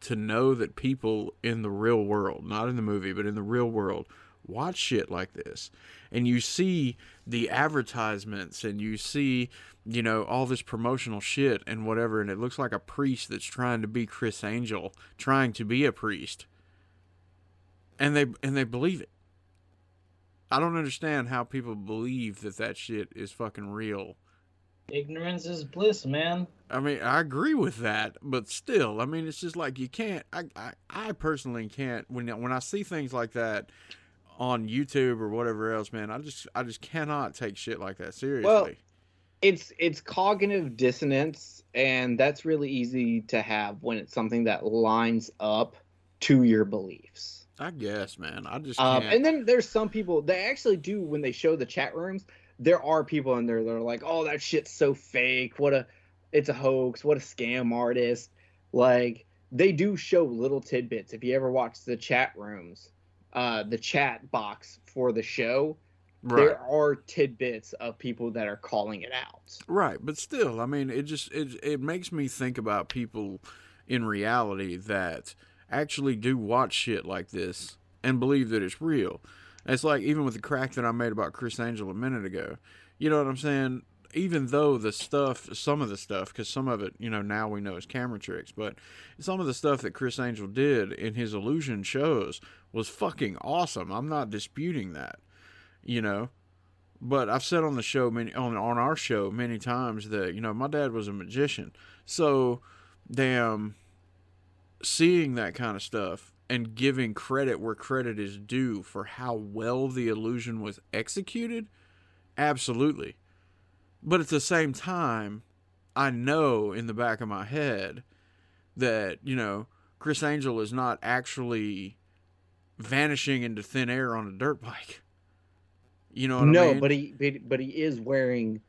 to know that people in the real world, not in the movie, but in the real world, watch shit like this. And you see the advertisements and you see, you know, all this promotional shit and whatever, and it looks like a priest that's trying to be Criss Angel, trying to be a priest. And they and they believe it. I don't understand how people believe that that shit is fucking real Ignorance is bliss, man. I mean, I agree with that, but still, I mean, it's just like you can't. I, I, I personally can't when when I see things like that on YouTube or whatever else, man. I just I just cannot take shit like that seriously. Well, it's it's cognitive dissonance and that's really easy to have when it's something that lines up to your beliefs I guess, man. I just um, and then there's some people they actually do when they show the chat rooms there are people in there that are like oh that shit's so fake. What a it's a hoax. What a scam artist. Like they do show little tidbits. If you ever watch the chat rooms uh the chat box for the show right, there are tidbits of people that are calling it out. Right, but still, I mean, it just it it makes me think about people in reality that actually do watch shit like this and believe that it's real. It's like even with the crack that I made about Criss Angel a minute ago. You know what I'm saying? Even though the stuff, some of the stuff, because some of it, you know, now we know is camera tricks, but some of the stuff that Criss Angel did in his illusion shows was fucking awesome. I'm not disputing that, you know. But I've said on the show many on on our show many times that you know my dad was a magician, so damn seeing that kind of stuff and giving credit where credit is due for how well the illusion was executed, absolutely. But at the same time, I know in the back of my head that, you know, Criss Angel is not actually vanishing into thin air on a dirt bike. You know what no I mean? No, but he but, but he is wearing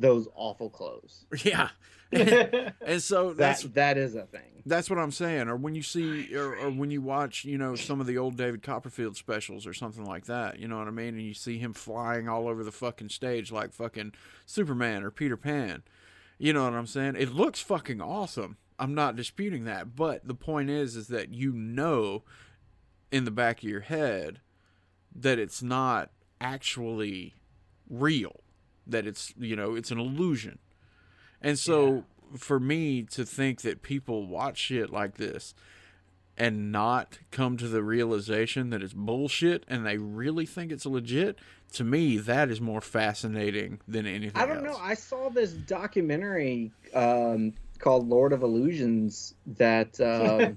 those awful clothes yeah. *laughs* and so that that's that is a thing That's what I'm saying. Or when you see, or, or when you watch, you know, some of the old David Copperfield specials or something like that. You know what I mean? And you see him flying all over the fucking stage like fucking Superman or Peter Pan. You know what I'm saying? It looks fucking awesome. I'm not disputing that. But the point is, is that you know, in the back of your head, that it's not actually real. That it's, you know, it's an illusion. And so for me to think that people watch shit like this and not come to the realization that it's bullshit and they really think it's legit, to me that is more fascinating than anything I don't know. I saw this documentary um, called Lord of Illusions that um,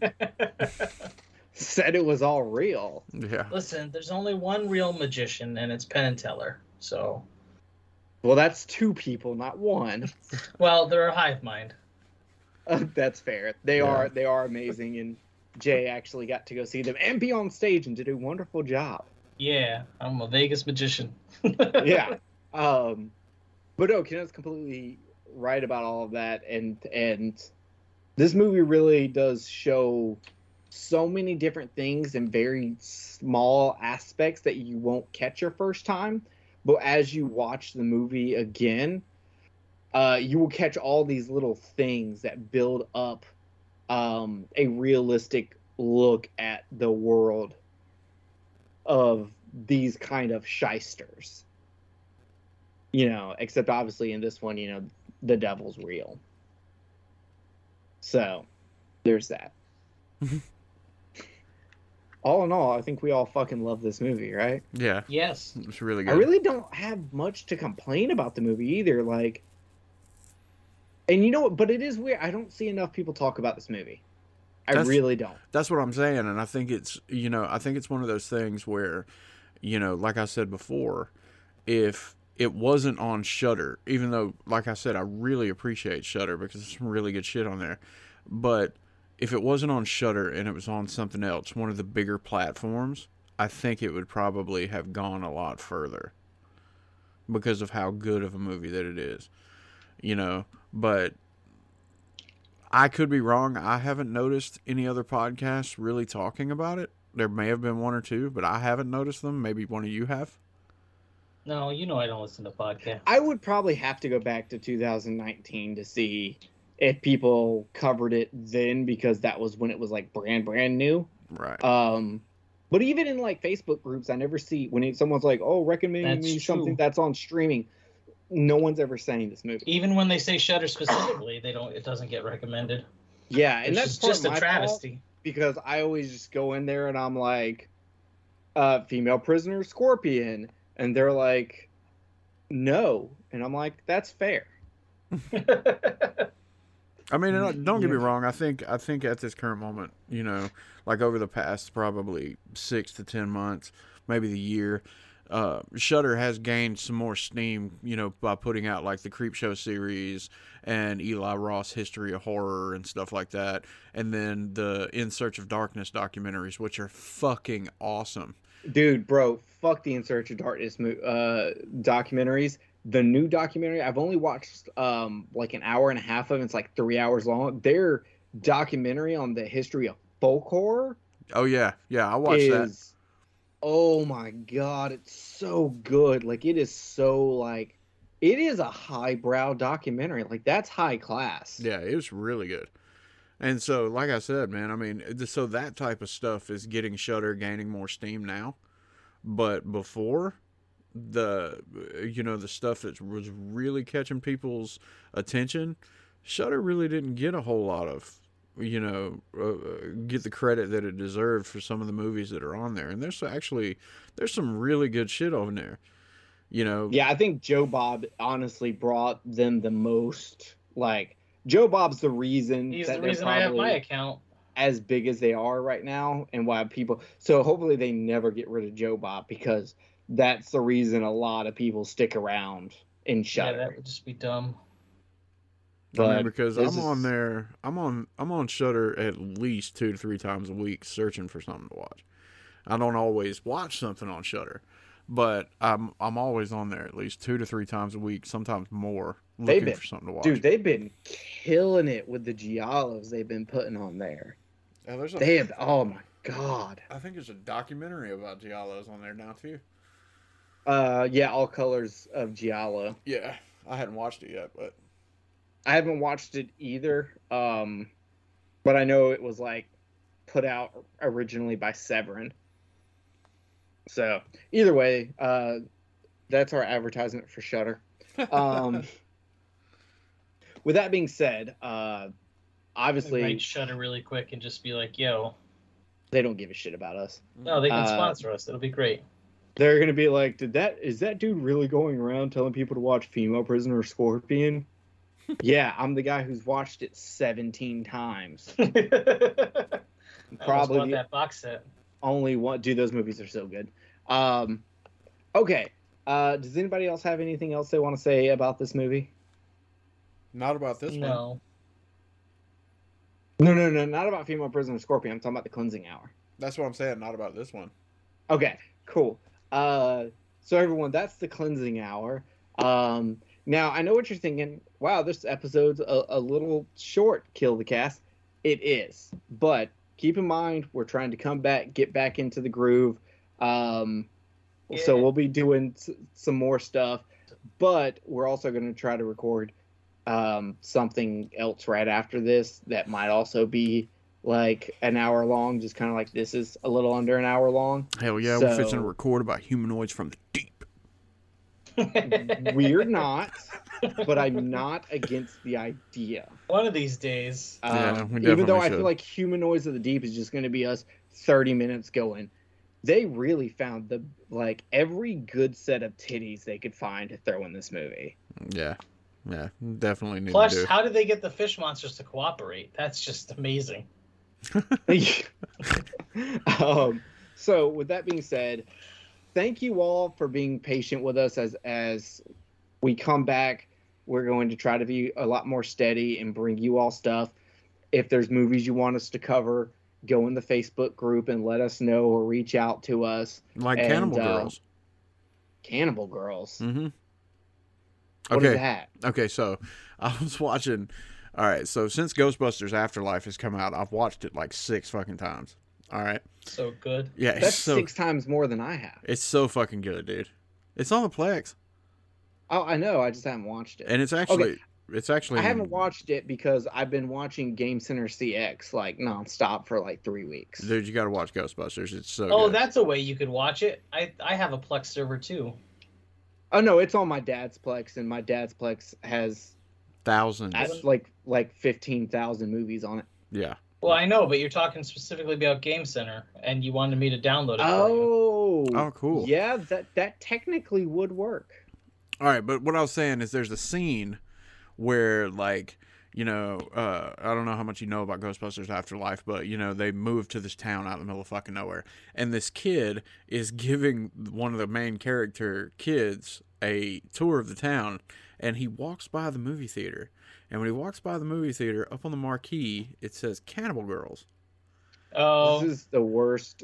*laughs* said it was all real. yeah. Listen, there's only one real magician, and it's Penn and Teller. So, Well, that's two people, not one. *laughs* well, they're a hive mind. that's fair. They Yeah. are they are amazing, and Jay actually got to go see them and be on stage and did a wonderful job. Yeah, I'm a Vegas magician. *laughs* yeah. Um, but no, Kenneth's completely right about all of that, and and this movie really does show so many different things in very small aspects that you won't catch your first time, but as you watch the movie again, uh, you will catch all these little things that build up um, a realistic look at the world of these kind of shysters. You know, except obviously in this one, you know, the devil's real. So, there's that. *laughs* all in all, I think we all fucking love this movie, right? Yeah. yes. It's really good. I really don't have much to complain about the movie either. Like, and you know what? But it is weird. I don't see enough people talk about this movie. I That's- really don't. That's what I'm saying, and I think it's you know I think it's one of those things where, you know, like I said before, if it wasn't on Shudder, even though like I said I really appreciate Shudder because there's some really good shit on there, but if it wasn't on Shudder and it was on something else, one of the bigger platforms, I think it would probably have gone a lot further because of how good of a movie that it is, you know. But I could be wrong. I haven't noticed any other podcasts really talking about it. There may have been one or two, but I haven't noticed them. Maybe one of you have. No, you know I don't listen to podcasts. I would probably have to go back to 2019 to see if people covered it then because that was when it was like brand brand new. Right. Um, but even in like Facebook groups, I never see when someone's like, "Oh, recommend That's me something true. that's on streaming." No one's ever saying this movie. Even when they say Shudder specifically, they don't. It doesn't get recommended. Yeah, and It's that's just, part just of a travesty. because I always just go in there and I'm like, uh, female prisoner scorpion, and they're like, no, and I'm like, that's fair. *laughs* I mean, don't get me wrong. I think I think at this current moment, you know, like over the past probably six to ten months, maybe the year, uh, Shudder has gained some more steam. You know, by putting out like the Creep Show series and Eli Roth History of Horror and stuff like that, and then the In Search of Darkness documentaries, which are fucking awesome. Dude, bro, fuck the In Search of Darkness uh, documentaries. The new documentary, I've only watched um like an hour and a half of it. It's like three hours long. Their documentary on the history of folk horror Oh yeah, yeah, I watched that. oh my god it's so good like it is so like it is a highbrow documentary like that's high class Yeah, it was really good. And so, like I said, man, I mean, so that type of stuff is getting Shudder gaining more steam now. But before, the you know the stuff that was really catching people's attention, Shudder really didn't get a whole lot of you know uh, get the credit that it deserved for some of the movies that are on there. And there's actually there's some really good shit on there. You know, yeah i think joe bob honestly brought them the most like joe bob's the reason He's that the they're reason I have my probably account. as big as they are right now and why people so hopefully they never get rid of joe bob because that's the reason a lot of people stick around in Yeah, Shudder. that would just be dumb. I mean, But because I'm on is- there, I'm on, I'm on Shudder at least two to three times a week, searching for something to watch. I don't always watch something on Shudder, but I'm, I'm always on there at least two to three times a week, sometimes more, They've looking been- for something to watch. Dude, they've been killing it with the giallos they've been putting on there. Yeah, there's a- They have, oh my god. I think there's a documentary about giallos on there now too. Uh, yeah, all colors of giallo. Yeah, I hadn't watched it yet, but I haven't watched it either. Um, but I know it was like put out originally by Severin. So either way, uh, that's our advertisement for Shudder. Um, *laughs* with that being said, uh, obviously, Shudder really quick and just be like, "Yo, They don't give a shit about us. No, they can Uh, sponsor us. It'll be great. They're gonna be like, "Did that? Is that dude really going around telling people to watch Female Prisoner Scorpion?" *laughs* yeah, I'm the guy who's watched it 17 times. *laughs* Probably bought that box set. only one. Dude, those movies are so good. Um, okay. Uh, does anybody else have anything else they want to say about this movie? Not about this one. No. No, no, no, not about Female Prisoner Scorpion. I'm talking about the Cleansing Hour. That's what I'm saying. Not about this one. Okay, cool. Uh, so everyone, that's the cleansing hour. Um, now I know what you're thinking. Wow, this episode's a, a little short. Kill the cast. It is, but keep in mind we're trying to come back, get back into the groove. Um, so we'll be doing s- some more stuff, but we're also going to try to record um, something else right after this that might also be like an hour long, just kind of like this is a little under an hour long. Hell yeah, we're fixing to record about humanoids from the deep. We're not, but I'm not against the idea. One of these days. Yeah, Um, we even though definitely I should. feel like Humanoids of the Deep is just going to be us 30 minutes going. They really found the like every good set of titties they could find to throw in this movie. Yeah, yeah, definitely need to Plus, do. how did they get the fish monsters to cooperate? That's just amazing. *laughs* um, so with that being said, thank you all for being patient with us as as we come back. We're going to try to be a lot more steady and bring you all stuff. If there's movies you want us to cover, go in the Facebook group and let us know or reach out to us. like and, Cannibal uh, Girls. Cannibal Girls. Mm-hmm. What is Okay. that? Okay, so I was watching. All right, so since Ghostbusters Afterlife has come out, I've watched it like six fucking times. All right, So good. yeah, That's so six times more than I have. it's so fucking good, dude. It's on the Plex, Oh, I know. I just haven't watched it. and it's actually it's actually I haven't watched it because I've been watching Game Center CX like nonstop for like three weeks. Dude, you got to watch Ghostbusters. It's so. Oh, good. that's a way you could watch it. I I have a Plex server too. Oh no, it's on my dad's Plex, and my dad's Plex has thousands. has, like like fifteen thousand movies on it. Yeah, Well, I know, but you're talking specifically about Game Center, and you wanted me to download it. For you. Oh, Oh, cool. Yeah, that that technically would work. All right, but what I was saying is there's a scene where like you know uh, I don't know how much you know about Ghostbusters Afterlife, but you know they moved to this town out in the middle of fucking nowhere, and this kid is giving one of the main character kids a tour of the town, and he walks by the movie theater, and when he walks by the movie theater, up on the marquee it says Cannibal Girls. Oh, This is the worst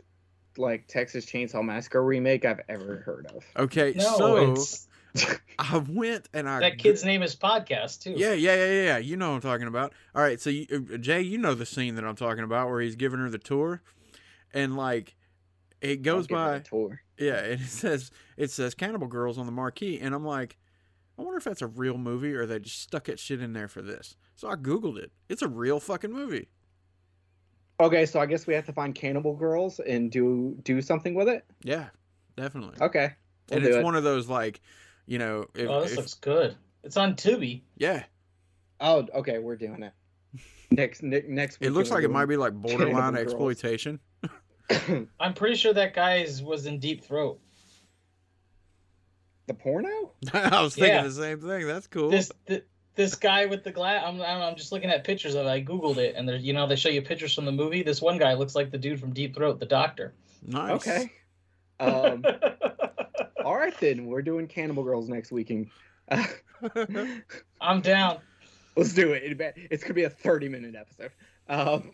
like Texas Chainsaw Massacre remake I've ever heard of. Okay, no, so it's *laughs* I went and I that kid's name is podcast too. Yeah, yeah, yeah, yeah. You know what I'm talking about. All right, so you, uh, Jay, you know the scene that I'm talking about where he's giving her the tour, and like it goes I'll give it a by, tour. yeah, and it *laughs* says it says Cannibal Girls on the marquee, and I'm like, I wonder if that's a real movie or they just stuck that shit in there for this. So I googled it. It's a real fucking movie. Okay, so I guess we have to find Cannibal Girls and do do something with it. Yeah, definitely. Okay, we'll and it's it. one of those like, you know, if, Oh, this if- looks good. It's on Tubi. yeah, Oh, okay, we're doing it. Next ne- next week. it looks like it might be like borderline Cannibal Girls. exploitation. *coughs* I'm pretty sure that guy is- was in Deep Throat. the porno. *laughs* I was thinking Yeah. the same thing. That's cool. This th- this guy with the glass. I'm I don't know, I'm just looking at pictures of it. I googled it, and there's you know they show you pictures from the movie. This one guy looks like the dude from Deep Throat, the doctor. nice. Okay. *laughs* Um, *laughs* all right then, we're doing Cannibal Girls next weekend. I'm down. let's do it. It- It's gonna be a thirty-minute episode. Um, Okay,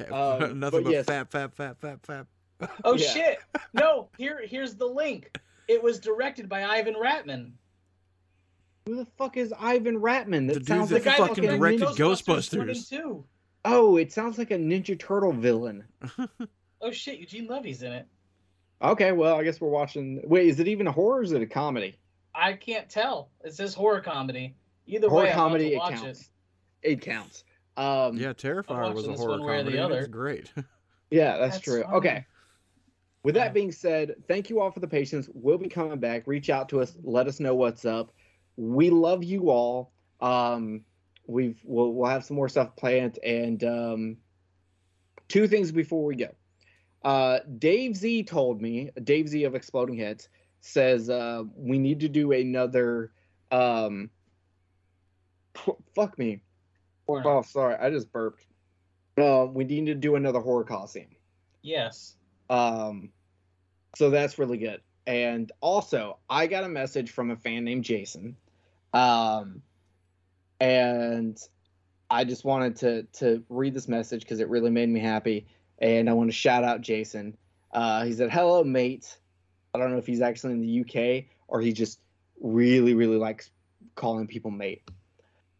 *laughs* Um, Nothing but but yes. fat, fat, fat, fat, fat. Oh *laughs* Yeah. shit! No, here here's the link. It was directed by Ivan Reitman. who the fuck is Ivan Reitman? That The sounds that like The a fucking that fucking directed ninja... Ghostbusters. one two. Oh, it sounds like a Ninja Turtle villain. *laughs* Oh shit! Eugene Levy's in it. Okay, well, I guess we're watching. Wait, is it even a horror? or Is it a comedy? I can't tell. It says horror comedy. Either horror way, I'm comedy. It about to watch counts. It counts. Um, yeah, Terrifier was a horror one way or the comedy. and It was great. *laughs* Yeah, that's, That's true. fine. Okay. With that being said, thank you all for the patience. We'll be coming back. Reach out to us. Let us know what's up. We love you all. Um, we've we'll, we'll have some more stuff planned. And um, two things before we go. Uh, Dave Z told me, Dave Z of Exploding Heads says uh, we need to do another. Um, p- fuck me. Oh, sorry, I just burped. Uh, we need to do another horror coliseum. Yes. Um, so that's really good. And also, I got a message from a fan named Jason. Um, and I just wanted to to read this message because it really made me happy. And I want to shout out Jason. Uh, he said, "Hello, mate." I don't know if he's actually in the UK or he just really, really likes calling people mate.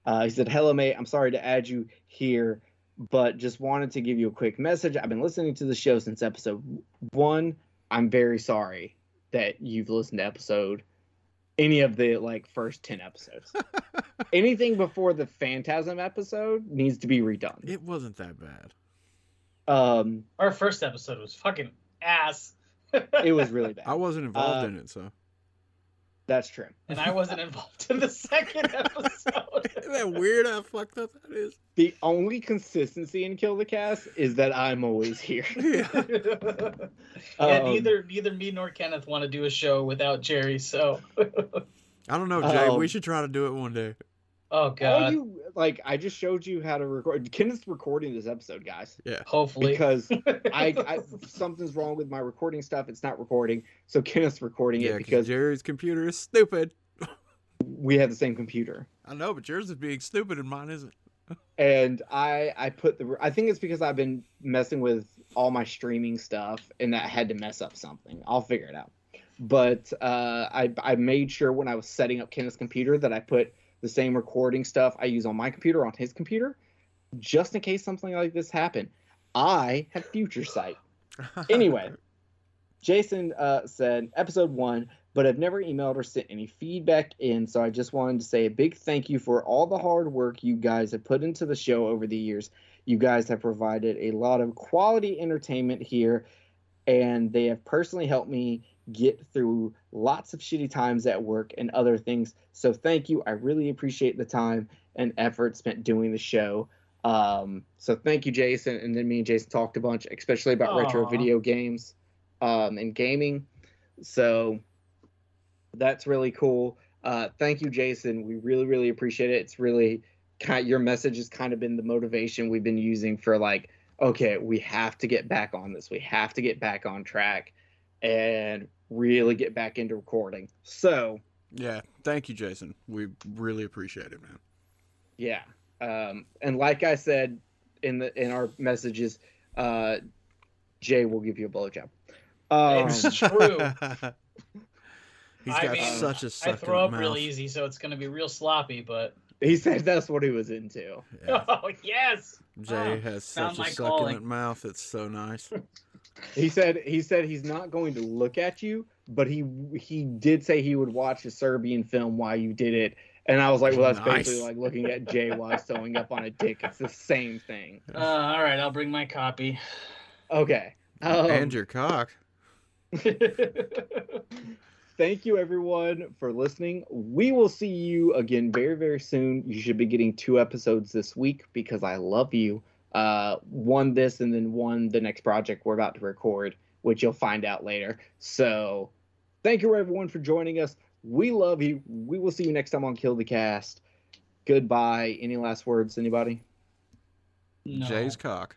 Uh, he said, "Hello, mate. I'm sorry to add you here, but just wanted to give you a quick message. I've been listening to the show since episode one. I'm very sorry that you've listened to episode any of the like first 10 episodes. *laughs* Anything before the Phantasm episode needs to be redone. It wasn't that bad. Um, Our first episode was fucking ass. it was *laughs* really bad. I wasn't involved Uh, in it, so That's true. and I wasn't involved in the second episode. *laughs* Isn't that weird how fucked up that is? The only consistency in Kill the Cast is that I'm always here. *laughs* Yeah. yeah, Um, neither neither me nor Kenneth want to do a show without Jerry. So, I don't know, Jay. we Um, should try to do it one day. Oh god, you like, I just showed you how to record. Kenneth's recording this episode, guys, Yeah, hopefully. because *laughs* I, I something's wrong with my recording stuff. It's not recording, so Kenneth's recording Yeah, it because because Jerry's computer is stupid. we have the same computer. I know, but yours is being stupid and mine isn't. *laughs* and I I put the I think it's because I've been messing with all my streaming stuff and that had to mess up something. I'll figure it out. But uh, I I made sure when I was setting up Kenneth's computer that I put the same recording stuff I use on my computer on his computer, just in case something like this happened. I have future sight. *laughs* Anyway, Jason uh, said episode one, but I've never emailed or sent any feedback in. So I just wanted to say a big thank you for all the hard work you guys have put into the show over the years. You guys have provided a lot of quality entertainment here, and they have personally helped me get through lots of shitty times at work and other things. So thank you. I really appreciate the time and effort spent doing the show. Um, so thank you, Jason. And then me and Jason talked a bunch, especially about retro video games um, and gaming. So that's really cool. Uh, thank you, Jason. We really, really appreciate it. It's really kind. Your message has kind of been the motivation we've been using for like, okay, we have to get back on this. We have to get back on track, and really get back into recording. So Yeah, thank you, Jason. We really appreciate it, man. yeah, um, and like I said in the in our messages, uh, Jay will give you a blowjob. Um, It's true. *laughs* He's got mean, such a I succulent throw up mouth. real easy, so it's gonna be real sloppy. But he said that's what he was into. Yeah. *laughs* oh yes, Jay Oh, has found such a my succulent calling. mouth. It's so nice. *laughs* He said he said he's not going to look at you, but he he did say he would watch a Serbian film while you did it. And I was like, well, that's Nice. basically like looking at Jay while sewing up on a dick. It's the same thing. uh, all right, I'll bring my copy. Okay. Um, and your cock. *laughs* thank you everyone for listening. We will see you again very very soon. You should be getting two episodes this week because I love you. Uh, one this and then one the next project we're about to record, which you'll find out later. So, thank you everyone for joining us. We love you. We will see you next time on Kill the Cast. Goodbye. Any last words, anybody? No. Jay's cock.